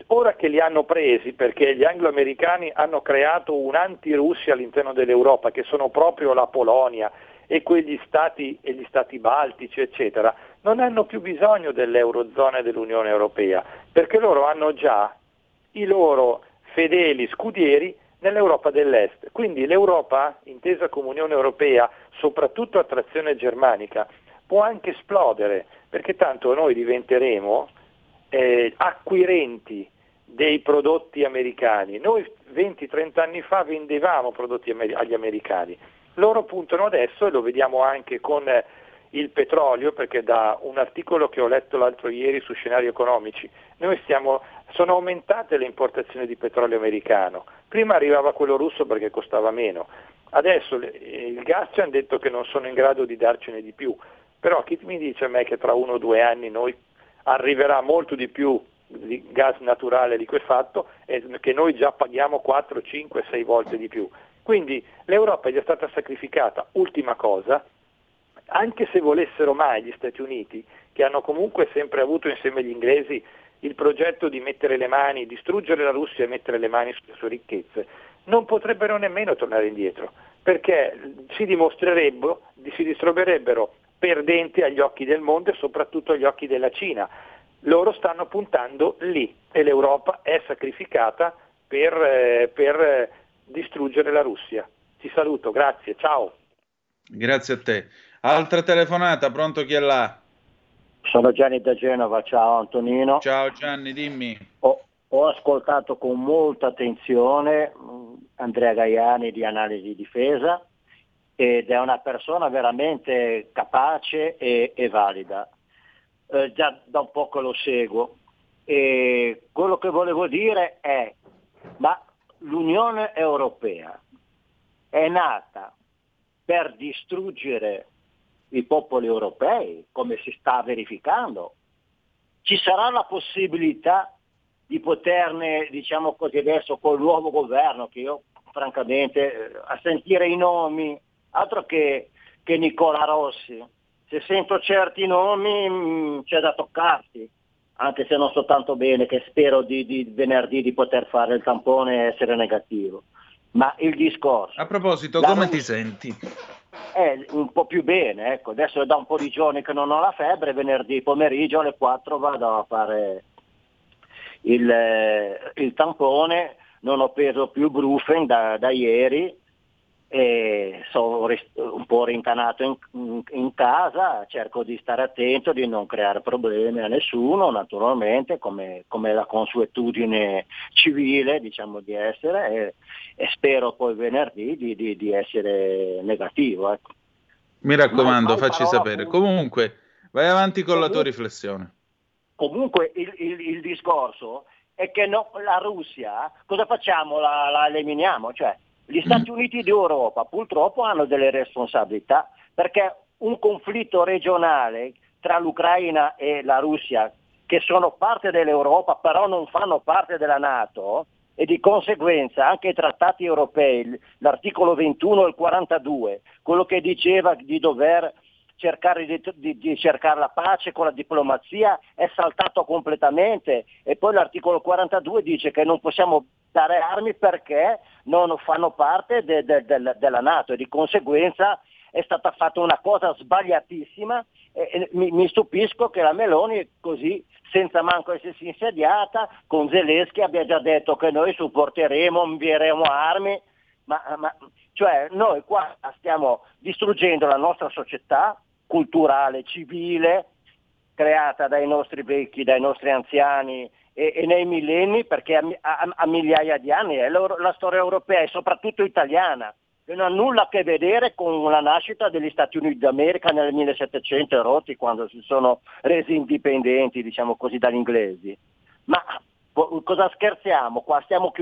Ora che li hanno presi, perché gli anglo-americani hanno creato un anti-Russia all'interno dell'Europa, che sono proprio la Polonia, e quegli stati e gli stati baltici, eccetera, non hanno più bisogno dell'Eurozona e dell'Unione Europea, perché loro hanno già i loro fedeli scudieri nell'Europa dell'Est. Quindi l'Europa, intesa come Unione Europea, soprattutto a trazione germanica, può anche esplodere, perché tanto noi diventeremo eh, acquirenti dei prodotti americani. Noi 20-30 anni fa vendevamo prodotti agli americani, loro puntano adesso, e lo vediamo anche con eh, il petrolio, perché da un articolo che ho letto l'altro ieri su scenari economici, stiamo, sono aumentate le importazioni di petrolio americano. Prima arrivava quello russo perché costava meno, adesso il gas ci hanno detto che non sono in grado di darcene di più, però chi mi dice a me che tra uno o due anni noi arriverà molto di più di gas naturale liquefatto e che noi già paghiamo 4, 5, 6 volte di più. Quindi l'Europa è stata sacrificata, ultima cosa, anche se volessero mai gli Stati Uniti, che hanno comunque sempre avuto insieme agli inglesi il progetto di mettere le mani, distruggere la Russia e mettere le mani sulle sue ricchezze, non potrebbero nemmeno tornare indietro, perché si dimostrerebbero, si distroverebbero perdenti agli occhi del mondo e soprattutto agli occhi della Cina. Loro stanno puntando lì e l'Europa è sacrificata per, eh, per distruggere la Russia. Ti saluto, grazie, ciao. Grazie a te. Altra telefonata, pronto chi è là? Sono Gianni da Genova, ciao Antonino. Ciao Gianni, dimmi. Ho, ho ascoltato con molta attenzione mm, Andrea Gaiani di Analisi di Difesa ed è una persona veramente capace e, e valida. Eh, già da un po' che lo seguo. E quello che volevo dire è, ma l'Unione Europea è nata per distruggere i popoli europei, come si sta verificando. Ci sarà la possibilità di poterne, diciamo così adesso, col nuovo governo, che io francamente, a sentire i nomi, altro che, che Nicola Rossi, se sento certi nomi mh, mm, c'è da toccarsi anche se non so tanto bene, che spero di, di venerdì di poter fare il tampone e essere negativo. Ma il discorso... A proposito, come ti senti? Eh, un po' più bene, ecco. adesso è da un po' di giorni che non ho la febbre, venerdì pomeriggio alle 4 vado a fare il, eh, il tampone, non ho preso più Brufen da, da ieri, e sono un po' rincanato in, in, in, casa, cerco di stare attento, di non creare problemi a nessuno, naturalmente, come, come la consuetudine civile, diciamo di essere, e, e spero poi venerdì di, di, di essere negativo. Ecco. Mi raccomando, facci sapere. Comunque, Vai avanti con comunque, la tua riflessione. Comunque il, il, il discorso è che no, la Russia, cosa facciamo? La, la eliminiamo? Cioè, gli Stati Uniti d'Europa purtroppo hanno delle responsabilità perché un conflitto regionale tra l'Ucraina e la Russia, che sono parte dell'Europa però non fanno parte della Nato, e di conseguenza anche i trattati europei, l'articolo 21 e il 42, quello che diceva di dover cercare di, di, di, cercare la pace con la diplomazia è saltato completamente. E poi l'articolo 42 dice che non possiamo dare armi perché non fanno parte de, de, de, della Nato. E di conseguenza è stata fatta una cosa sbagliatissima e, mi, mi, stupisco che la Meloni così senza manco essersi insediata con Zelensky abbia già detto che noi supporteremo, invieremo armi ma, ma cioè noi qua stiamo distruggendo la nostra società culturale, civile, creata dai nostri vecchi, dai nostri anziani e, e nei millenni, perché a, a, a, migliaia di anni è la, storia europea e soprattutto italiana, che non ha nulla a che vedere con la nascita degli Stati Uniti d'America nel 1700 rotti, quando si sono resi indipendenti, diciamo così, dagli inglesi. Ma cosa scherziamo qua? Stiamo,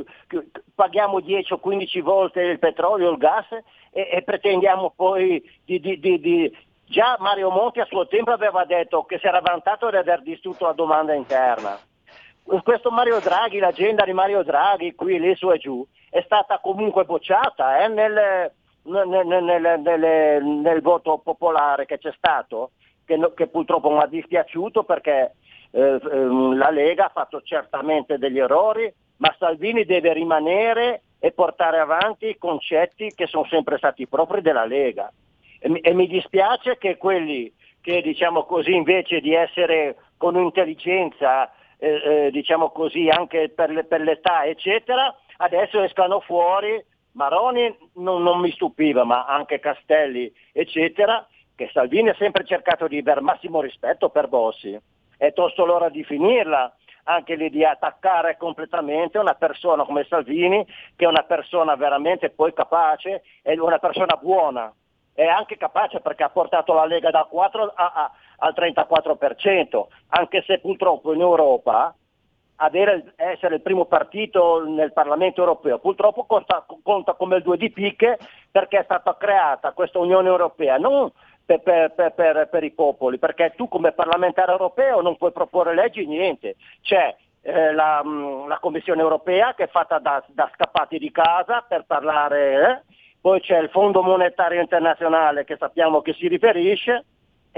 paghiamo 10 o 15 volte il petrolio, il gas e, e pretendiamo poi di, di, di, Già Mario Monti a suo tempo aveva detto che si era vantato di aver distrutto la domanda interna. Questo Mario Draghi, l'agenda di Mario Draghi, qui, lì, su e giù, è stata comunque bocciata eh, nel, nel, nel, nel, voto popolare che c'è stato, che, che purtroppo mi ha dispiaciuto perché eh, ehm, la Lega ha fatto certamente degli errori, ma Salvini deve rimanere e portare avanti i concetti che sono sempre stati propri della Lega. E e mi dispiace che quelli che diciamo così invece di essere con intelligenza, eh, eh, diciamo così anche per, le, per, l'età eccetera, adesso escano fuori, Maroni non, non mi stupiva, ma anche Castelli eccetera, che Salvini ha sempre cercato di aver massimo rispetto per Bossi. È tosto l'ora di finirla, anche lì di attaccare completamente una persona come Salvini, che è una persona veramente poi capace, è una persona buona, è anche capace perché ha portato la Lega dal 4 a, a, al 34%, anche se purtroppo in Europa avere, essere il primo partito nel Parlamento europeo purtroppo conta, conta come il 2 di picche perché è stata creata questa Unione Europea non per, per, per, per, i popoli, perché tu come parlamentare europeo non puoi proporre leggi, niente. C'è eh, la, la, Commissione Europea che è fatta da, da scappati di casa per parlare eh, poi c'è il Fondo Monetario Internazionale che sappiamo che si riferisce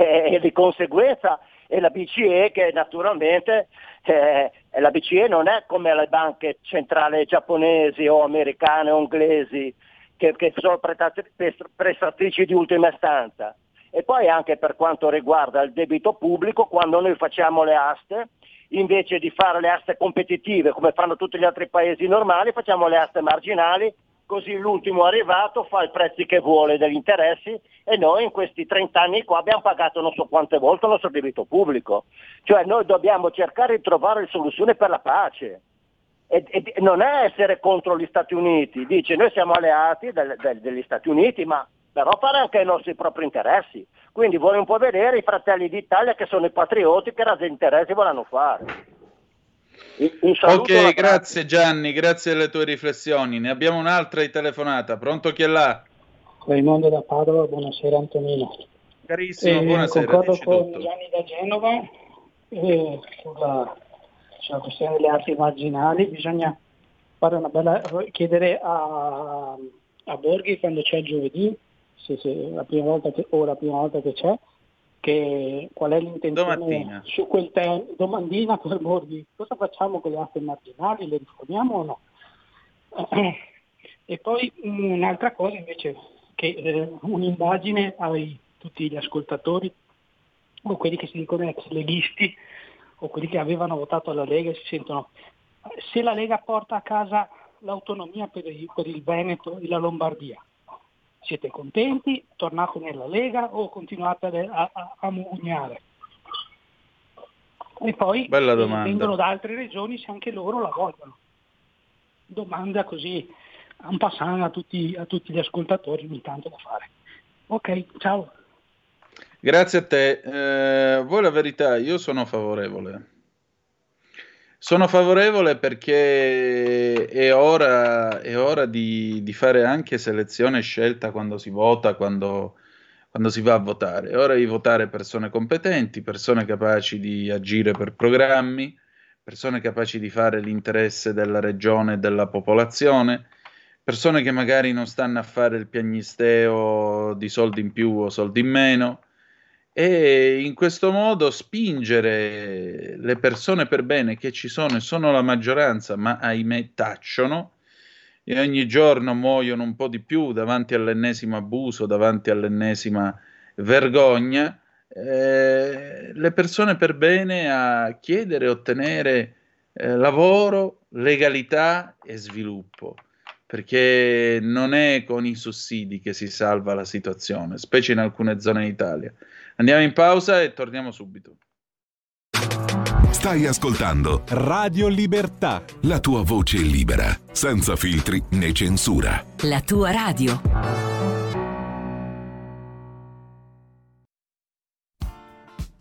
e, e di conseguenza e la BCE che naturalmente eh, la BCE non è come le banche centrali giapponesi o americane o inglesi che, che sono prestatrici di ultima istanza. E poi anche per quanto riguarda il debito pubblico, quando noi facciamo le aste, invece di fare le aste competitive come fanno tutti gli altri paesi normali, facciamo le aste marginali così l'ultimo arrivato fa i prezzi che vuole degli interessi e noi in questi 30 anni qua abbiamo pagato non so quante volte il nostro debito pubblico. Cioè noi dobbiamo cercare di trovare soluzioni per la pace. E, e, non è essere contro gli Stati Uniti, dice noi siamo alleati del, del, degli Stati Uniti, ma però fare anche i nostri propri interessi. Quindi vuole un po' vedere i fratelli d'Italia che sono i patrioti che razzi interessi vogliono fare. Ok, grazie Gianni, grazie alle tue riflessioni. Ne abbiamo un'altra di telefonata. Pronto chi è là? Raimondo da Padova, buonasera Antonino. Carissimo, eh, buonasera. Concordo con tutto. Gianni da Genova eh, sulla, sulla, questione delle arti marginali. Bisogna fare una bella, chiedere a, a Borghi quando c'è il giovedì, se, se la prima volta che, o la prima volta che c'è, che qual è l'intenzione Domattina. su quel tema, domandina per Borghi, cosa facciamo con le aste marginali, le riformiamo o no? E poi un'altra cosa invece, che eh, un'indagine a tutti gli ascoltatori o quelli che si dicono ex leghisti o quelli che avevano votato alla Lega e si sentono, se la Lega porta a casa l'autonomia per il, per il Veneto e la Lombardia, siete contenti? Tornate nella Lega o continuate a, a, a mugugnare? E poi vengono da altre regioni se anche loro la vogliono. Domanda così un passant a tutti, a tutti gli ascoltatori ogni tanto da fare. Ok, ciao. Grazie a te. Eh, voi la verità, io sono favorevole. Sono favorevole perché è ora, è ora di, di, fare anche selezione e scelta quando si vota, quando, quando si va a votare. È ora di votare persone competenti, persone capaci di agire per programmi, persone capaci di fare l'interesse della regione e della popolazione, persone che magari non stanno a fare il piagnisteo di soldi in più o soldi in meno e in questo modo spingere le persone per bene che ci sono e sono la maggioranza, ma ahimè tacciono e ogni giorno muoiono un po' di più davanti all'ennesimo abuso, davanti all'ennesima vergogna, eh, le persone per bene a chiedere e ottenere eh, lavoro, legalità e sviluppo, perché non è con i sussidi che si salva la situazione, specie in alcune zone d'Italia. Andiamo in pausa e torniamo subito. Stai ascoltando Radio Libertà. La tua voce libera, senza filtri né censura. La tua radio.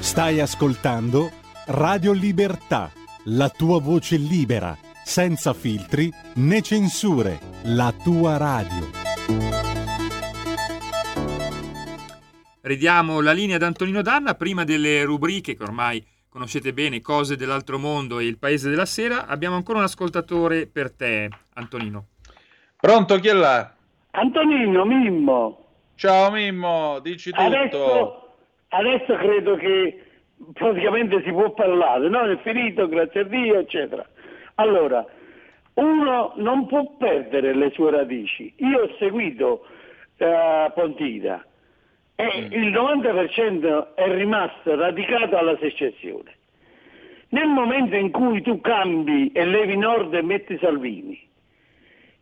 Stai ascoltando Radio Libertà, la tua voce libera, senza filtri né censure, la tua radio. Ridiamo la linea ad Antonino Danna, prima delle rubriche che ormai conoscete bene, cose dell'altro mondo e il paese della sera. Abbiamo ancora un ascoltatore per te, Antonino. Pronto, chi è là? Antonino, Mimmo. Ciao Mimmo, dici tutto. Adesso, adesso credo che praticamente si può parlare, no? È finito, grazie a Dio, eccetera. Allora, uno non può perdere le sue radici. Io ho seguito uh, Pontida e mm. il 90% è rimasto radicato alla secessione. Nel momento in cui tu cambi e levi Nord e metti Salvini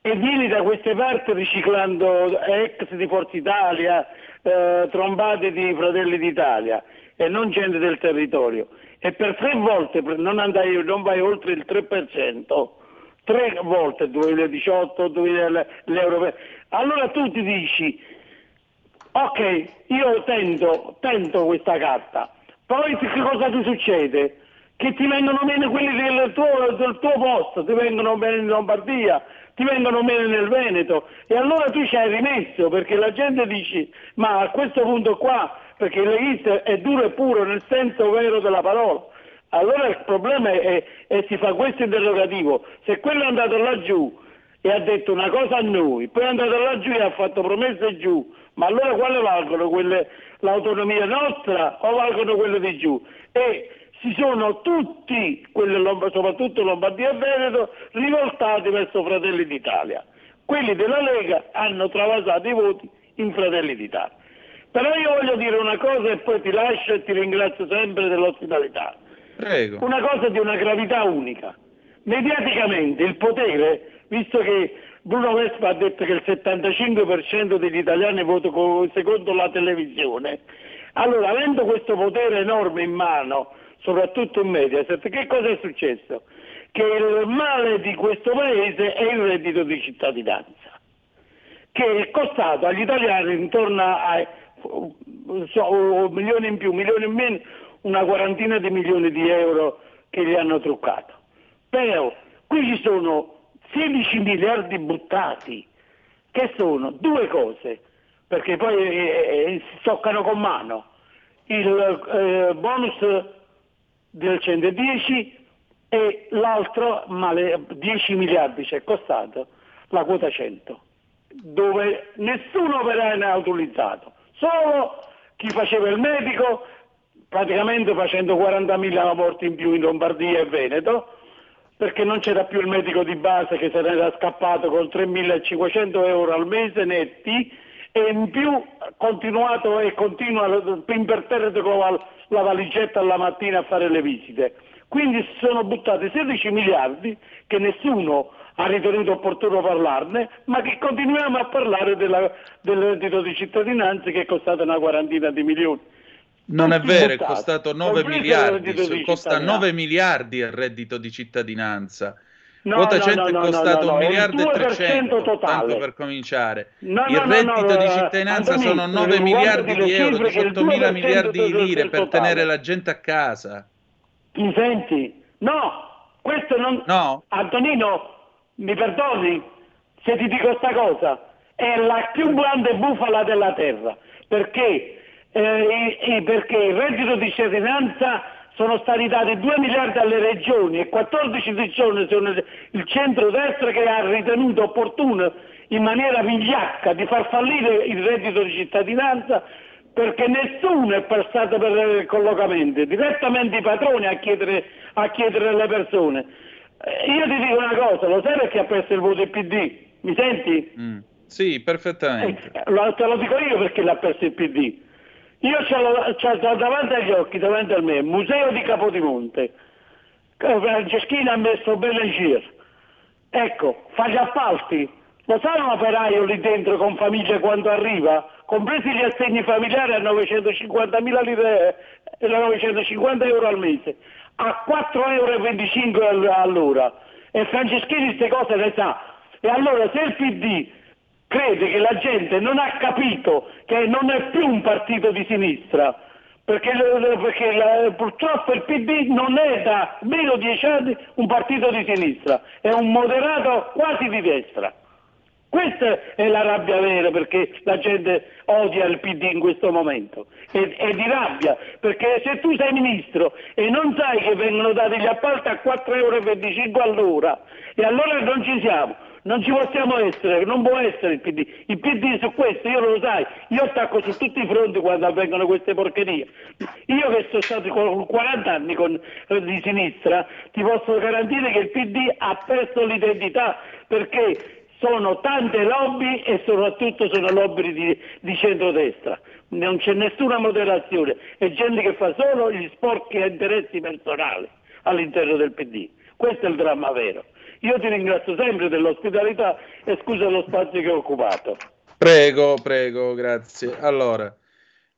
e vieni da queste parti riciclando ex di Forza Italia, eh, trombate di Fratelli d'Italia e non gente del territorio. E per tre volte non, andai, non vai oltre il 3%, tre volte 2018, 2000, l'euro, allora tu ti dici ok, io tento, tento questa carta, poi che cosa ti succede? Che ti vengono meno quelli del tuo, del tuo posto, ti vengono meno in Lombardia, ti vengono meno nel Veneto. E allora tu ci hai rimesso perché la gente dice ma a questo punto qua, perché il leghista è duro e puro nel senso vero della parola, allora il problema è, che si fa questo interrogativo, se quello è andato laggiù e ha detto una cosa a noi, poi è andato laggiù e ha fatto promesse giù, ma allora quale valgono quelle, l'autonomia nostra o valgono quelle di giù? E si sono tutti, soprattutto Lombardia e Veneto, rivoltati verso Fratelli d'Italia. Quelli della Lega hanno travasato i voti in Fratelli d'Italia. Però io voglio dire una cosa e poi ti lascio e ti ringrazio sempre dell'ospitalità. Prego. Una cosa di una gravità unica. Mediaticamente il potere, visto che Bruno Vespa ha detto che il 75% degli italiani vota secondo la televisione. Allora, avendo questo potere enorme in mano, soprattutto in Mediaset, che cosa è successo? Che il male di questo paese è il reddito di cittadinanza, che è costato agli italiani intorno a so, milioni in più, milioni in meno, una quarantina di milioni di euro che gli hanno truccato. Però qui ci sono 16 miliardi buttati, che sono due cose, perché poi eh, eh, si toccano con mano. Il eh, bonus del 110 e l'altro, male, 10 miliardi ci è costato, la quota 100, dove nessuno operaio ne ha utilizzato, solo chi faceva il medico, praticamente facendo 40.000 morti in più in Lombardia e Veneto, perché non c'era più il medico di base che se ne era scappato con 3.500 euro al mese netti e in più continuato e continua imperterrete con la, valigetta alla mattina a fare le visite. Quindi si sono buttati 16 miliardi che nessuno ha ritenuto opportuno parlarne, ma che continuiamo a parlare della, del reddito di cittadinanza che è costato una quarantina di milioni. Non è vero, è costato 9 miliardi, costa 9 miliardi il reddito di cittadinanza. No, Quota no, 100 no, è costato no, 1 miliardo e 300, totale. tanto per cominciare. il reddito di cittadinanza Antonino, sono 9 miliardi di euro, 18 mila miliardi di lire per tenere la gente a casa. Mi senti? No, questo non... No. Antonino, mi perdoni se ti dico questa cosa, è la più grande bufala della terra, perché, eh, perché il reddito di cittadinanza sono stati dati 2 miliardi alle regioni e 14 regioni sono il centro-destra che ha ritenuto opportuno in maniera vigliacca di far fallire il reddito di cittadinanza perché nessuno è passato per il collocamento, direttamente i padroni a chiedere, a chiedere alle persone. Eh, io ti dico una cosa, lo sai perché ha perso il voto il PD? Mi senti? Mm. Sì, perfettamente. Eh, lo, te lo dico io perché l'ha perso il PD. Io ho davanti agli occhi, davanti a me, Museo di Capodimonte. Franceschina ha messo Bellegir. Ecco, fa gli appalti. Lo sai un operaio lì dentro con famiglia quando arriva? Compresi gli assegni familiari a 950.000 lire, 950 euro al mese a 4,25 euro all'ora e Franceschini queste cose le sa. E allora se il PD crede che la gente non ha capito che non è più un partito di sinistra, perché, perché la, purtroppo il PD non è da meno dieci anni un partito di sinistra, è un moderato quasi di destra. Questa è la rabbia vera perché la gente odia il PD in questo momento e, e, di rabbia perché se tu sei ministro e non sai che vengono dati gli appalti a 4,25 euro all'ora e allora non ci siamo, non ci possiamo essere, non può essere il PD. Il PD su questo, io lo sai, io attacco su tutti i fronti quando avvengono queste porcherie. Io che sono stato con 40 anni con, di sinistra, ti posso garantire che il PD ha perso l'identità perché sono tante lobby e soprattutto sono lobby di, di centrodestra. Non c'è nessuna moderazione, è gente che fa solo gli sporchi interessi personali all'interno del PD. Questo è il dramma vero. Io ti ringrazio sempre dell'ospitalità e scusa lo spazio che ho occupato. Prego, prego, grazie. Allora,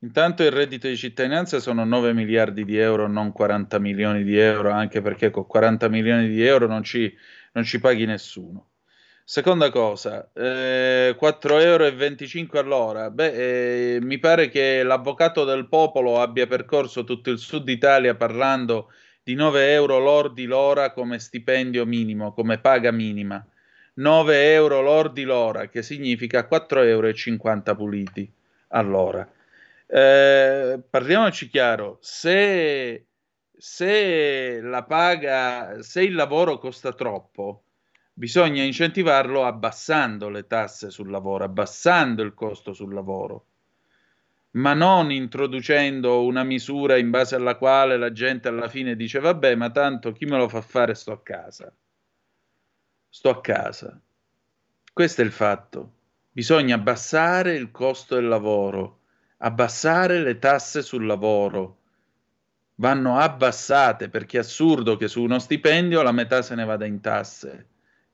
intanto il reddito di cittadinanza sono 9 miliardi di euro, non 40 milioni di euro, anche perché con 40 milioni di euro non ci, non ci paghi nessuno. Seconda cosa, eh, 4,25 euro all'ora. Beh, eh, mi pare che l'avvocato del popolo abbia percorso tutto il sud Italia parlando di 9 euro lordi l'ora come stipendio minimo, come paga minima. 9 euro lordi l'ora, che significa 4,50 euro puliti all'ora. Eh, parliamoci chiaro, se, se la paga, se il lavoro costa troppo, bisogna incentivarlo abbassando le tasse sul lavoro, abbassando il costo sul lavoro, ma non introducendo una misura in base alla quale la gente alla fine dice vabbè, ma tanto chi me lo fa fare sto a casa. Sto a casa. Questo è il fatto. Bisogna abbassare il costo del lavoro, abbassare le tasse sul lavoro. Vanno abbassate perché è assurdo che su uno stipendio la metà se ne vada in tasse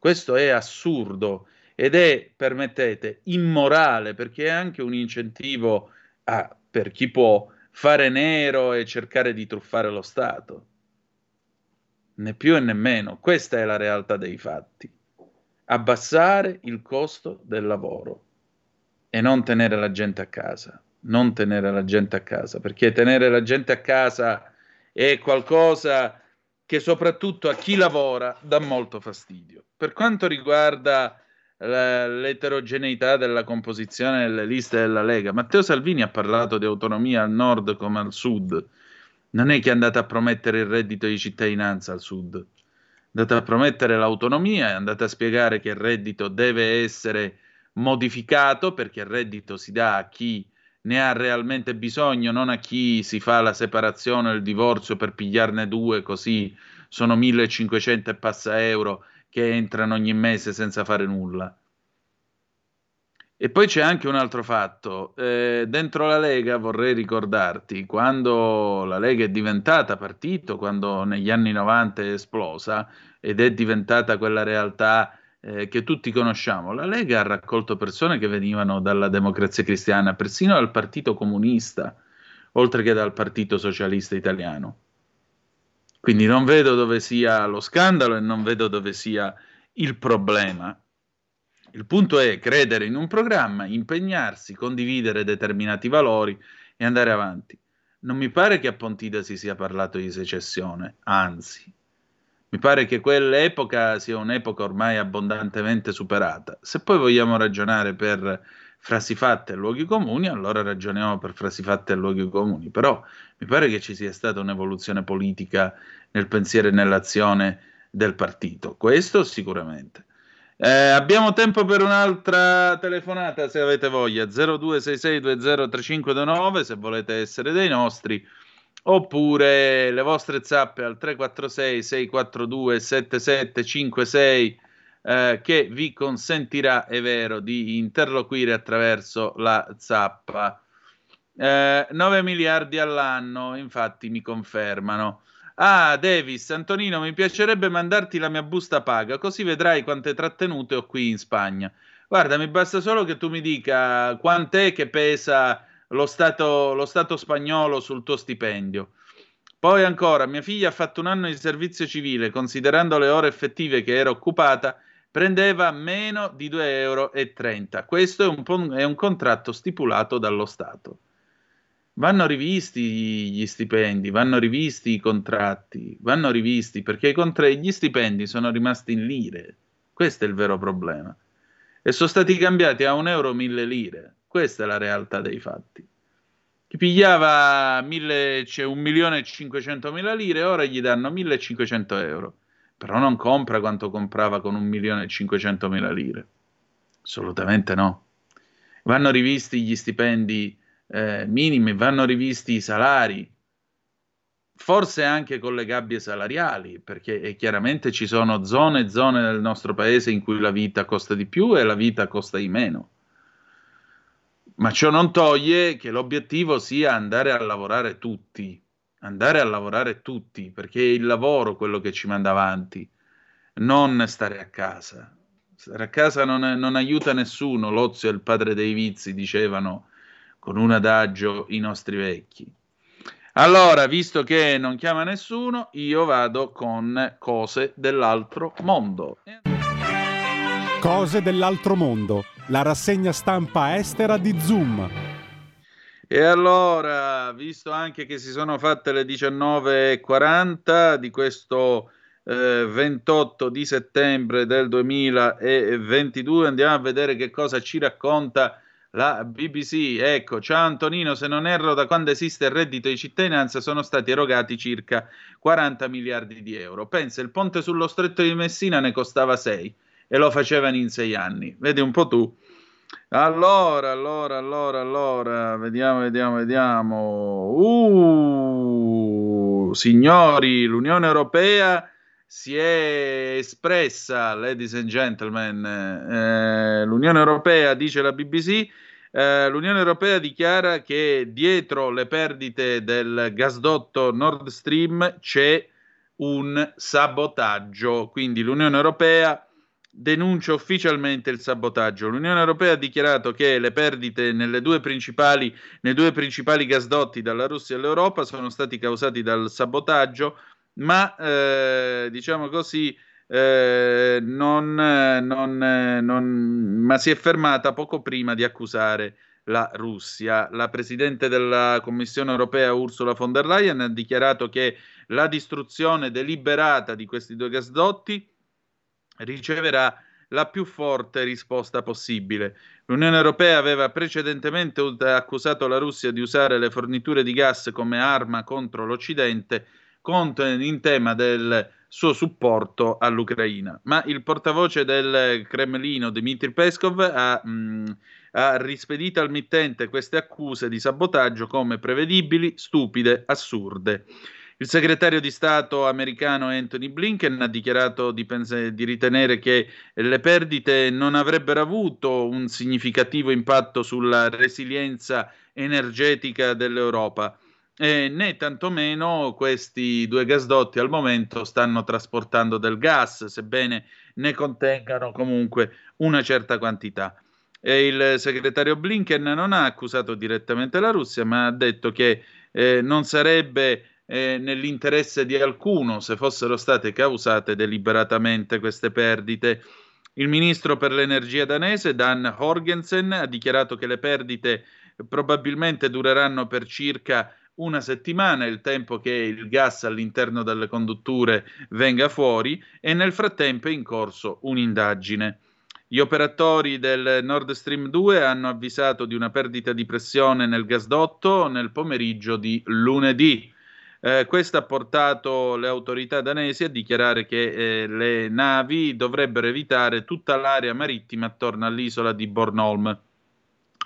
questo è assurdo ed è, permettete, immorale perché è anche un incentivo a, per chi può fare nero e cercare di truffare lo Stato. Né più e né meno. Questa è la realtà dei fatti. Abbassare il costo del lavoro e non tenere la gente a casa. Non tenere la gente a casa, perché tenere la gente a casa è qualcosa che soprattutto a chi lavora dà molto fastidio. Per quanto riguarda l'eterogeneità della composizione delle liste della Lega, Matteo Salvini ha parlato di autonomia al nord come al sud. Non è che è andato a promettere il reddito di cittadinanza al sud, è andato a promettere l'autonomia, è andato a spiegare che il reddito deve essere modificato perché il reddito si dà a chi ne ha realmente bisogno, non a chi si fa la separazione o il divorzio per pigliarne due, così sono 1500 e passa euro che entrano ogni mese senza fare nulla. E poi c'è anche un altro fatto. Eh, dentro la Lega vorrei ricordarti, quando la Lega è diventata partito, quando negli anni 90 è esplosa ed è diventata quella realtà eh, che tutti conosciamo, la Lega ha raccolto persone che venivano dalla democrazia cristiana, persino dal Partito Comunista, oltre che dal Partito Socialista Italiano. Quindi non vedo dove sia lo scandalo e non vedo dove sia il problema. Il punto è credere in un programma, impegnarsi, condividere determinati valori e andare avanti. Non mi pare che a Pontida si sia parlato di secessione, anzi, mi pare che quell'epoca sia un'epoca ormai abbondantemente superata. Se poi vogliamo ragionare per frasi fatte e luoghi comuni, allora ragioniamo per frasi fatte e luoghi comuni. Però mi pare che ci sia stata un'evoluzione politica nel pensiero e nell'azione del partito. Questo sicuramente. Eh, abbiamo tempo per un'altra telefonata se avete voglia 0266203529 se volete essere dei nostri oppure le vostre zappe al 346 642 7756 eh, che vi consentirà, è vero, di interloquire attraverso la zappa. Eh, 9 miliardi all'anno, infatti mi confermano. Ah, Davis, Antonino, mi piacerebbe mandarti la mia busta paga, così vedrai quante trattenute ho qui in Spagna. Guarda, mi basta solo che tu mi dica quant'è che pesa lo Stato, lo stato spagnolo sul tuo stipendio. Poi ancora, mia figlia ha fatto un anno di servizio civile, considerando le ore effettive che era occupata, prendeva meno di 2,30 euro. Questo è un, è un contratto stipulato dallo Stato vanno rivisti gli stipendi, vanno rivisti i contratti, vanno rivisti perché gli stipendi sono rimasti in lire. Questo è il vero problema. E sono stati cambiati a un euro mille lire. Questa è la realtà dei fatti. Chi pigliava mille, cioè lire, ora gli danno 1500 euro. Però non compra quanto comprava con un milione e cinquecentomila lire. Assolutamente no. Vanno rivisti gli stipendi eh, minime, vanno rivisti i salari, forse anche con le gabbie salariali, perché chiaramente ci sono zone e zone del nostro paese in cui la vita costa di più e la vita costa di meno. Ma ciò non toglie che l'obiettivo sia andare a lavorare tutti, andare a lavorare tutti, perché è il lavoro quello che ci manda avanti, non stare a casa. Stare a casa non, non aiuta nessuno, l'ozio è il padre dei vizi, dicevano con un adagio i nostri vecchi. Allora, visto che non chiama nessuno, io vado con cose dell'altro mondo. Cose dell'altro mondo, la rassegna stampa estera di Zoom. E allora, visto anche che si sono fatte le 19.40 di questo eh, 28 di settembre del 2022, andiamo a vedere che cosa ci racconta la BBC. Ecco, ciao Antonino, se non erro, da quando esiste il reddito di cittadinanza sono stati erogati circa 40 miliardi di euro. Pensa, il ponte sullo stretto di Messina ne costava 6 e lo facevano in 6 anni. Vedi un po' tu. Allora, allora, allora, allora, vediamo, vediamo, vediamo. Uh, signori, l'Unione Europea si è espressa, ladies and gentlemen, eh, l'Unione Europea, dice la BBC, eh, l'Unione Europea dichiara che dietro le perdite del gasdotto Nord Stream c'è un sabotaggio, quindi l'Unione Europea denuncia ufficialmente il sabotaggio. L'Unione Europea ha dichiarato che le perdite due nei due principali gasdotti dalla Russia all'Europa sono stati causati dal sabotaggio ma eh, diciamo così, eh, non, non, non, ma si è fermata poco prima di accusare la Russia. La Presidente della Commissione europea Ursula von der Leyen ha dichiarato che la distruzione deliberata di questi due gasdotti riceverà la più forte risposta possibile. L'Unione Europea aveva precedentemente accusato la Russia di usare le forniture di gas come arma contro l'Occidente in tema del suo supporto all'Ucraina. Ma il portavoce del Cremlino, Dmitry Peskov, ha, mh, ha rispedito al mittente queste accuse di sabotaggio come prevedibili, stupide, assurde. Il segretario di Stato americano Anthony Blinken ha dichiarato di, pens- di, ritenere che le perdite non avrebbero avuto un significativo impatto sulla resilienza energetica dell'Europa. E né tantomeno questi due gasdotti al momento stanno trasportando del gas, sebbene ne contengano comunque una certa quantità. E il segretario Blinken non ha accusato direttamente la Russia, ma ha detto che eh, non sarebbe eh, nell'interesse di alcuno se fossero state causate deliberatamente queste perdite. Il ministro per l'energia danese Dan Horgensen ha dichiarato che le perdite probabilmente dureranno per circa una settimana, il tempo che il gas all'interno delle condutture venga fuori e nel frattempo è in corso un'indagine. Gli operatori del Nord Stream 2 hanno avvisato di una perdita di pressione nel gasdotto nel pomeriggio di lunedì. Eh, questo ha portato le autorità danesi a dichiarare che eh, le navi dovrebbero evitare tutta l'area marittima attorno all'isola di Bornholm.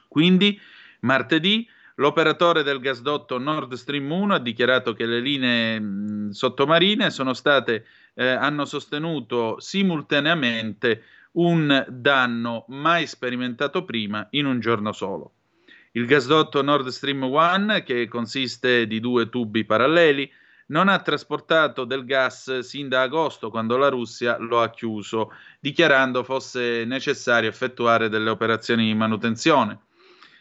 Quindi, martedì, l'operatore del gasdotto Nord Stream 1 ha dichiarato che le linee mh, sottomarine state, eh, hanno sostenuto simultaneamente un danno mai sperimentato prima in un giorno solo. Il gasdotto Nord Stream 1, che consiste di due tubi paralleli, non ha trasportato del gas sin da agosto, quando la Russia lo ha chiuso, dichiarando fosse necessario effettuare delle operazioni di manutenzione.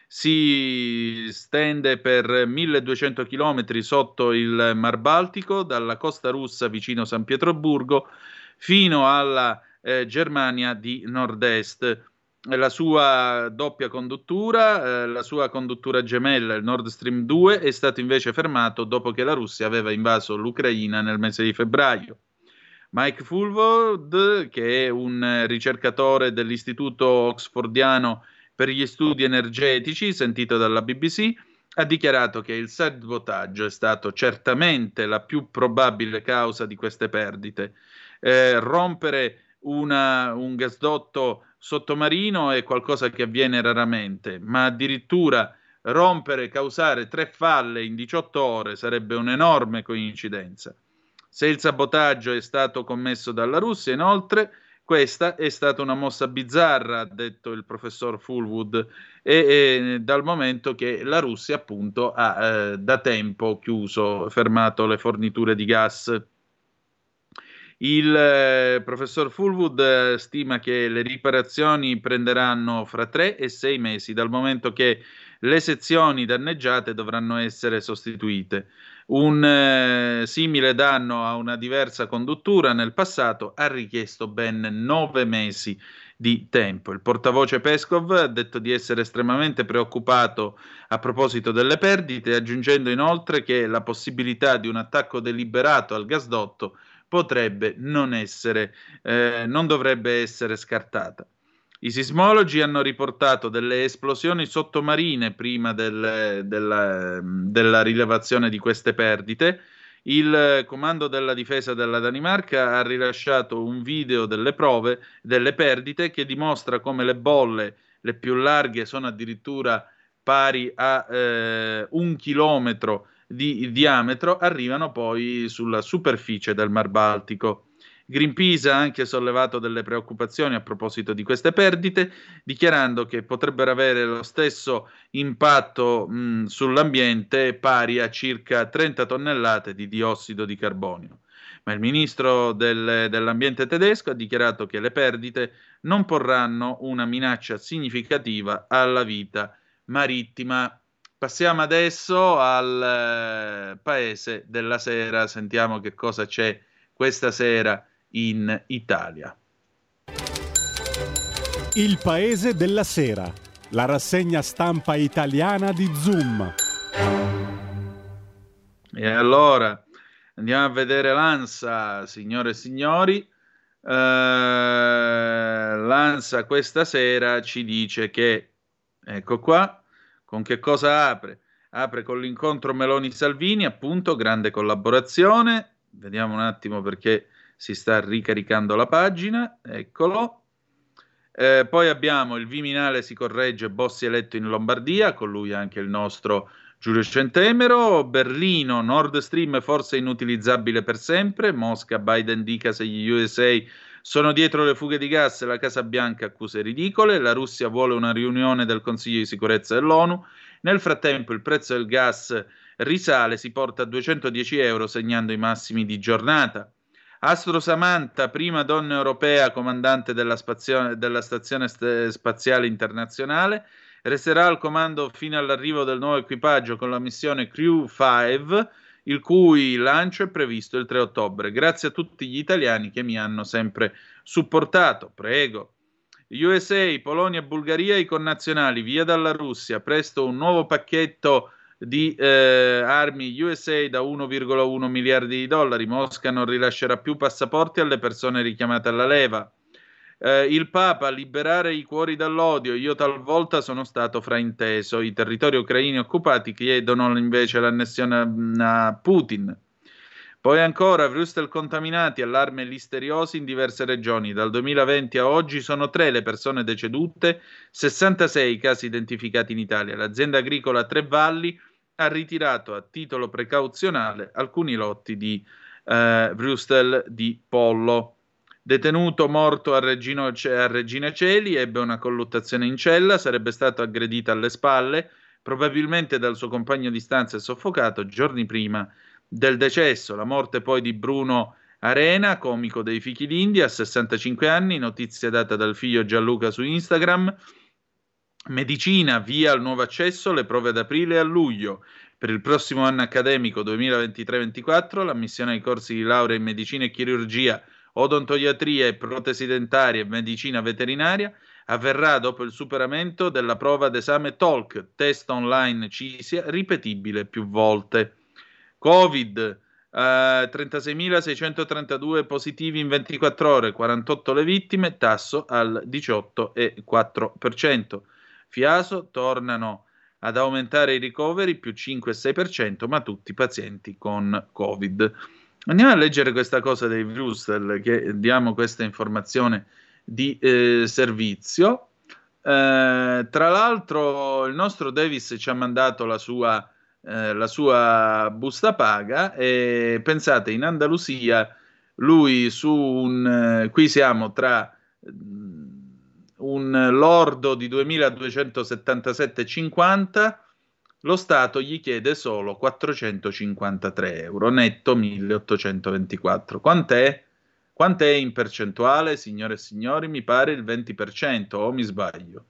Si stende per 1200 km sotto il Mar Baltico, dalla costa russa vicino San Pietroburgo fino alla eh, Germania di nord-est la sua doppia conduttura, eh, la sua conduttura gemella, il Nord Stream 2, è stato invece fermato dopo che la Russia aveva invaso l'Ucraina nel mese di febbraio. Mike Fulwood, che è un ricercatore dell'Istituto Oxfordiano per gli studi energetici, sentito dalla BBC, ha dichiarato che il sabotaggio è stato certamente la più probabile causa di queste perdite. Eh, rompere una, un gasdotto sottomarino è qualcosa che avviene raramente, ma addirittura rompere, causare tre falle in 18 ore sarebbe un'enorme coincidenza. Se il sabotaggio è stato commesso dalla Russia, inoltre, questa è stata una mossa bizzarra, ha detto il professor Fullwood, e, e dal momento che la Russia appunto ha eh, da tempo chiuso, fermato le forniture di gas il eh, professor Fullwood eh, stima che le riparazioni prenderanno fra tre e sei mesi dal momento che le sezioni danneggiate dovranno essere sostituite. Un eh, simile danno a una diversa conduttura nel passato ha richiesto ben nove mesi di tempo. Il portavoce Peskov ha detto di essere estremamente preoccupato a proposito delle perdite, aggiungendo inoltre che la possibilità di un attacco deliberato al gasdotto potrebbe non essere, eh, non dovrebbe essere scartata. I sismologi hanno riportato delle esplosioni sottomarine prima del, della, della, rilevazione di queste perdite. Il comando della difesa della Danimarca ha rilasciato un video delle prove delle perdite che dimostra come le bolle, le più larghe, sono addirittura pari a eh, un chilometro di diametro arrivano poi sulla superficie del Mar Baltico. Greenpeace ha anche sollevato delle preoccupazioni a proposito di queste perdite, dichiarando che potrebbero avere lo stesso impatto mh, sull'ambiente pari a circa 30 tonnellate di diossido di carbonio. Ma il ministro del, dell'ambiente tedesco ha dichiarato che le perdite non porranno una minaccia significativa alla vita marittima. Passiamo adesso al eh, paese della sera, sentiamo che cosa c'è questa sera in Italia. Il paese della sera, la rassegna stampa italiana di Zoom. E allora andiamo a vedere l'ANSA, signore e signori. Uh, L'ANSA questa sera ci dice che, ecco qua, con che cosa apre? Apre con l'incontro Meloni-Salvini, appunto, grande collaborazione. Vediamo un attimo perché si sta ricaricando la pagina. Eccolo. Eh, poi abbiamo il Viminale si corregge, Bossi eletto in Lombardia, con lui anche il nostro Giulio Centemero, Berlino, Nord Stream forse inutilizzabile per sempre, Mosca, Biden dica se gli USA sono dietro le fughe di gas, la Casa Bianca accuse ridicole, la Russia vuole una riunione del Consiglio di sicurezza dell'ONU, nel frattempo il prezzo del gas risale, si porta a 210 euro segnando i massimi di giornata. Astro Samantha, prima donna europea comandante della, spazio- della Stazione Spaziale Internazionale, resterà al comando fino all'arrivo del nuovo equipaggio con la missione Crew 5, il cui lancio è previsto il 3 ottobre. Grazie a tutti gli italiani che mi hanno sempre supportato. Prego. USA, Polonia Bulgaria, i connazionali, via dalla Russia. Presto un nuovo pacchetto di eh, armi USA da 1,1 miliardi di dollari. Mosca non rilascerà più passaporti alle persone richiamate alla leva eh, il Papa liberare i cuori dall'odio. Io talvolta sono stato frainteso. I territori ucraini occupati chiedono invece l'annessione a Putin. Poi ancora, Vrustel contaminati, allarme listeriosi in diverse regioni. Dal 2020 a oggi sono tre le persone decedute, 66 casi identificati in Italia. L'azienda agricola Tre Valli ha ritirato a titolo precauzionale alcuni lotti di eh, di pollo. Detenuto morto a, Regino, a Regina Celi, ebbe una colluttazione in cella, sarebbe stato aggredito alle spalle, probabilmente dal suo compagno di stanza e soffocato giorni prima del decesso. La morte poi di Bruno Arena, comico dei Fichi d'India, a 65 anni, notizia data dal figlio Gianluca su Instagram. Medicina, via al nuovo accesso, le prove ad aprile e a luglio. Per il prossimo anno accademico 2023-2024 l'ammissione ai corsi di laurea in medicina e chirurgia odontoiatria e protesi dentarie e medicina veterinaria avverrà dopo il superamento della prova d'esame TOLC, test online CISIA, ripetibile più volte. Covid, eh, 36.632 positivi in 24 ore, 48 le vittime, tasso al 18,4%. Fiaso tornano ad aumentare i ricoveri più 5,6%, ma tutti pazienti con Covid. Andiamo a leggere questa cosa dei Brustel, che diamo questa informazione di eh, servizio. Eh, tra l'altro, il nostro Davis ci ha mandato la sua, eh, la sua busta paga e pensate, in Andalusia, lui su un... Eh, qui siamo tra mm, un lordo di 2277,50 lo Stato gli chiede solo 453 euro, netto 1824. Quant'è? Quant'è in percentuale, signore e signori? Mi pare il 20%, o mi sbaglio?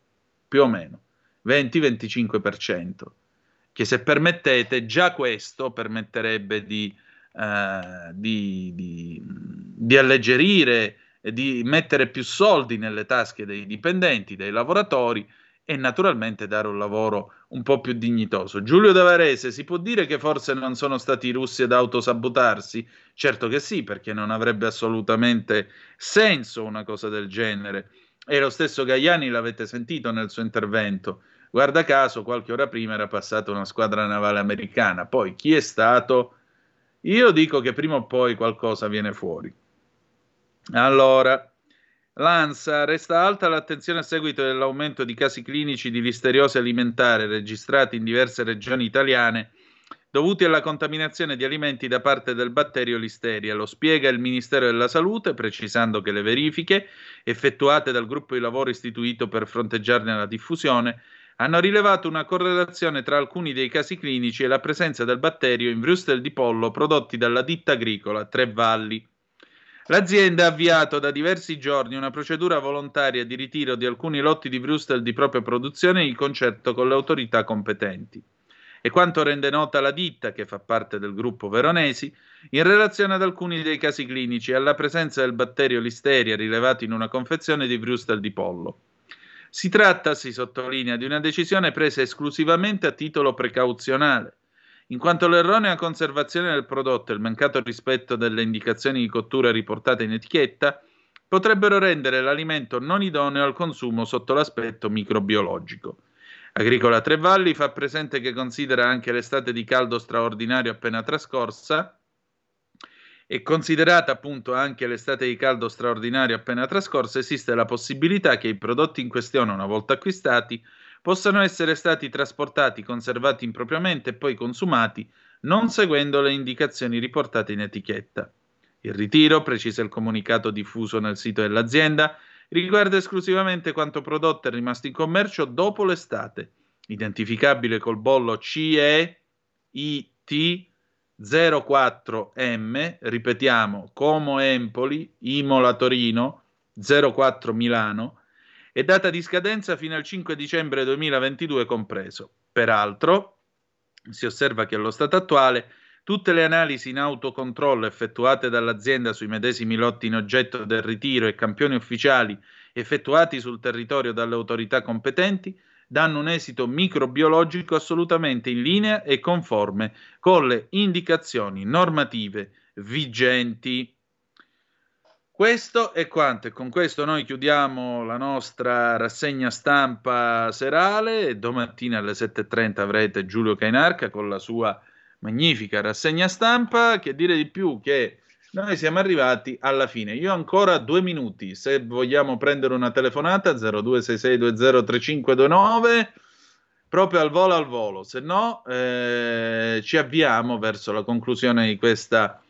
Più o meno. 20-25%. Che se permettete, già questo permetterebbe di, eh, di, di, di alleggerire di mettere più soldi nelle tasche dei dipendenti, dei lavoratori e naturalmente dare un lavoro un po' più dignitoso. Giulio Davarese, si può dire che forse non sono stati i russi ad autosabotarsi? Certo che sì, perché non avrebbe assolutamente senso una cosa del genere. E lo stesso Gaiani l'avete sentito nel suo intervento. Guarda caso, qualche ora prima era passata una squadra navale americana. Poi chi è stato? Io dico che prima o poi qualcosa viene fuori. Allora, L'ANSA resta alta l'attenzione a seguito dell'aumento di casi clinici di listeriosi alimentare registrati in diverse regioni italiane dovuti alla contaminazione di alimenti da parte del batterio Listeria. Lo spiega il Ministero della Salute, precisando che le verifiche effettuate dal gruppo di lavoro istituito per fronteggiarne la diffusione hanno rilevato una correlazione tra alcuni dei casi clinici e la presenza del batterio in vrustel di pollo prodotti dalla ditta agricola Tre Valli. L'azienda ha avviato da diversi giorni una procedura volontaria di ritiro di alcuni lotti di Brustel di propria produzione in concerto con le autorità competenti. E quanto rende nota la ditta, che fa parte del gruppo Veronesi, in relazione ad alcuni dei casi clinici e alla presenza del batterio Listeria rilevato in una confezione di Brustel di pollo. Si tratta, si sottolinea, di una decisione presa esclusivamente a titolo precauzionale in quanto l'erronea conservazione del prodotto e il mancato rispetto delle indicazioni di cottura riportate in etichetta potrebbero rendere l'alimento non idoneo al consumo sotto l'aspetto microbiologico. Agricola Trevalli fa presente che considera anche l'estate di caldo straordinario appena trascorsa e considerata appunto anche l'estate di caldo straordinario appena trascorsa, esiste la possibilità che i prodotti in questione, una volta acquistati, possano essere stati trasportati, conservati impropriamente e poi consumati non seguendo le indicazioni riportate in etichetta. Il ritiro, precisa il comunicato diffuso nel sito dell'azienda, riguarda esclusivamente quanto prodotto è rimasto in commercio dopo l'estate, identificabile col bollo CE IT 04M, ripetiamo, Como Empoli, Imola Torino, 04 Milano, e data di scadenza fino al 5 dicembre 2022 compreso. Peraltro, si osserva che allo stato attuale tutte le analisi in autocontrollo effettuate dall'azienda sui medesimi lotti in oggetto del ritiro e campioni ufficiali effettuati sul territorio dalle autorità competenti danno un esito microbiologico assolutamente in linea e conforme con le indicazioni normative vigenti. Questo è quanto e con questo noi chiudiamo la nostra rassegna stampa serale domattina alle 7.30 avrete Giulio Cainarca con la sua magnifica rassegna stampa che dire di più che noi siamo arrivati alla fine. Io ancora due minuti. Se vogliamo prendere una telefonata 0266203529 proprio al volo al volo, se no eh, ci avviamo verso la conclusione di questa,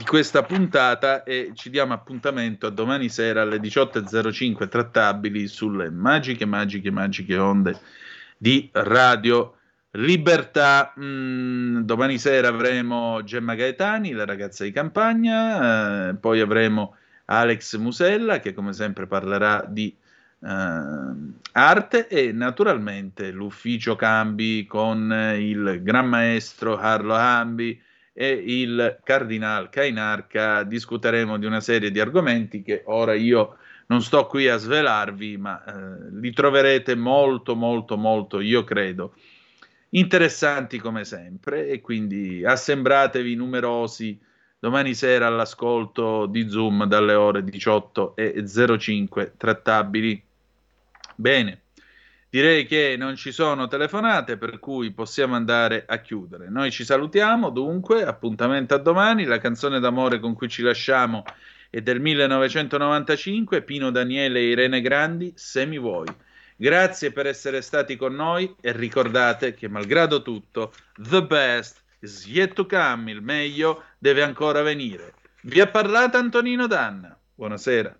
di questa puntata e ci diamo appuntamento a domani sera alle 18.05 trattabili sulle magiche, magiche, magiche onde di Radio Libertà, mm, domani sera avremo Gemma Gaetani, la ragazza di campagna, eh, poi avremo Alex Musella che come sempre parlerà di eh, arte e naturalmente l'ufficio Cambi con il gran maestro Carlo Cambi e il cardinal Cainarca. Discuteremo di una serie di argomenti che ora io non sto qui a svelarvi, ma eh, li troverete molto, molto, molto, io credo interessanti come sempre e quindi assembratevi numerosi domani sera all'ascolto di Zoom dalle ore 18 e 05 trattabili. Bene, direi che non ci sono telefonate per cui possiamo andare a chiudere. Noi ci salutiamo dunque, appuntamento a domani, la canzone d'amore con cui ci lasciamo è del 1995, Pino Daniele e Irene Grandi, Se mi vuoi. Grazie per essere stati con noi e ricordate che malgrado tutto, the best is yet to come, il meglio deve ancora venire. Vi ha parlato Antonino Danna. Buonasera.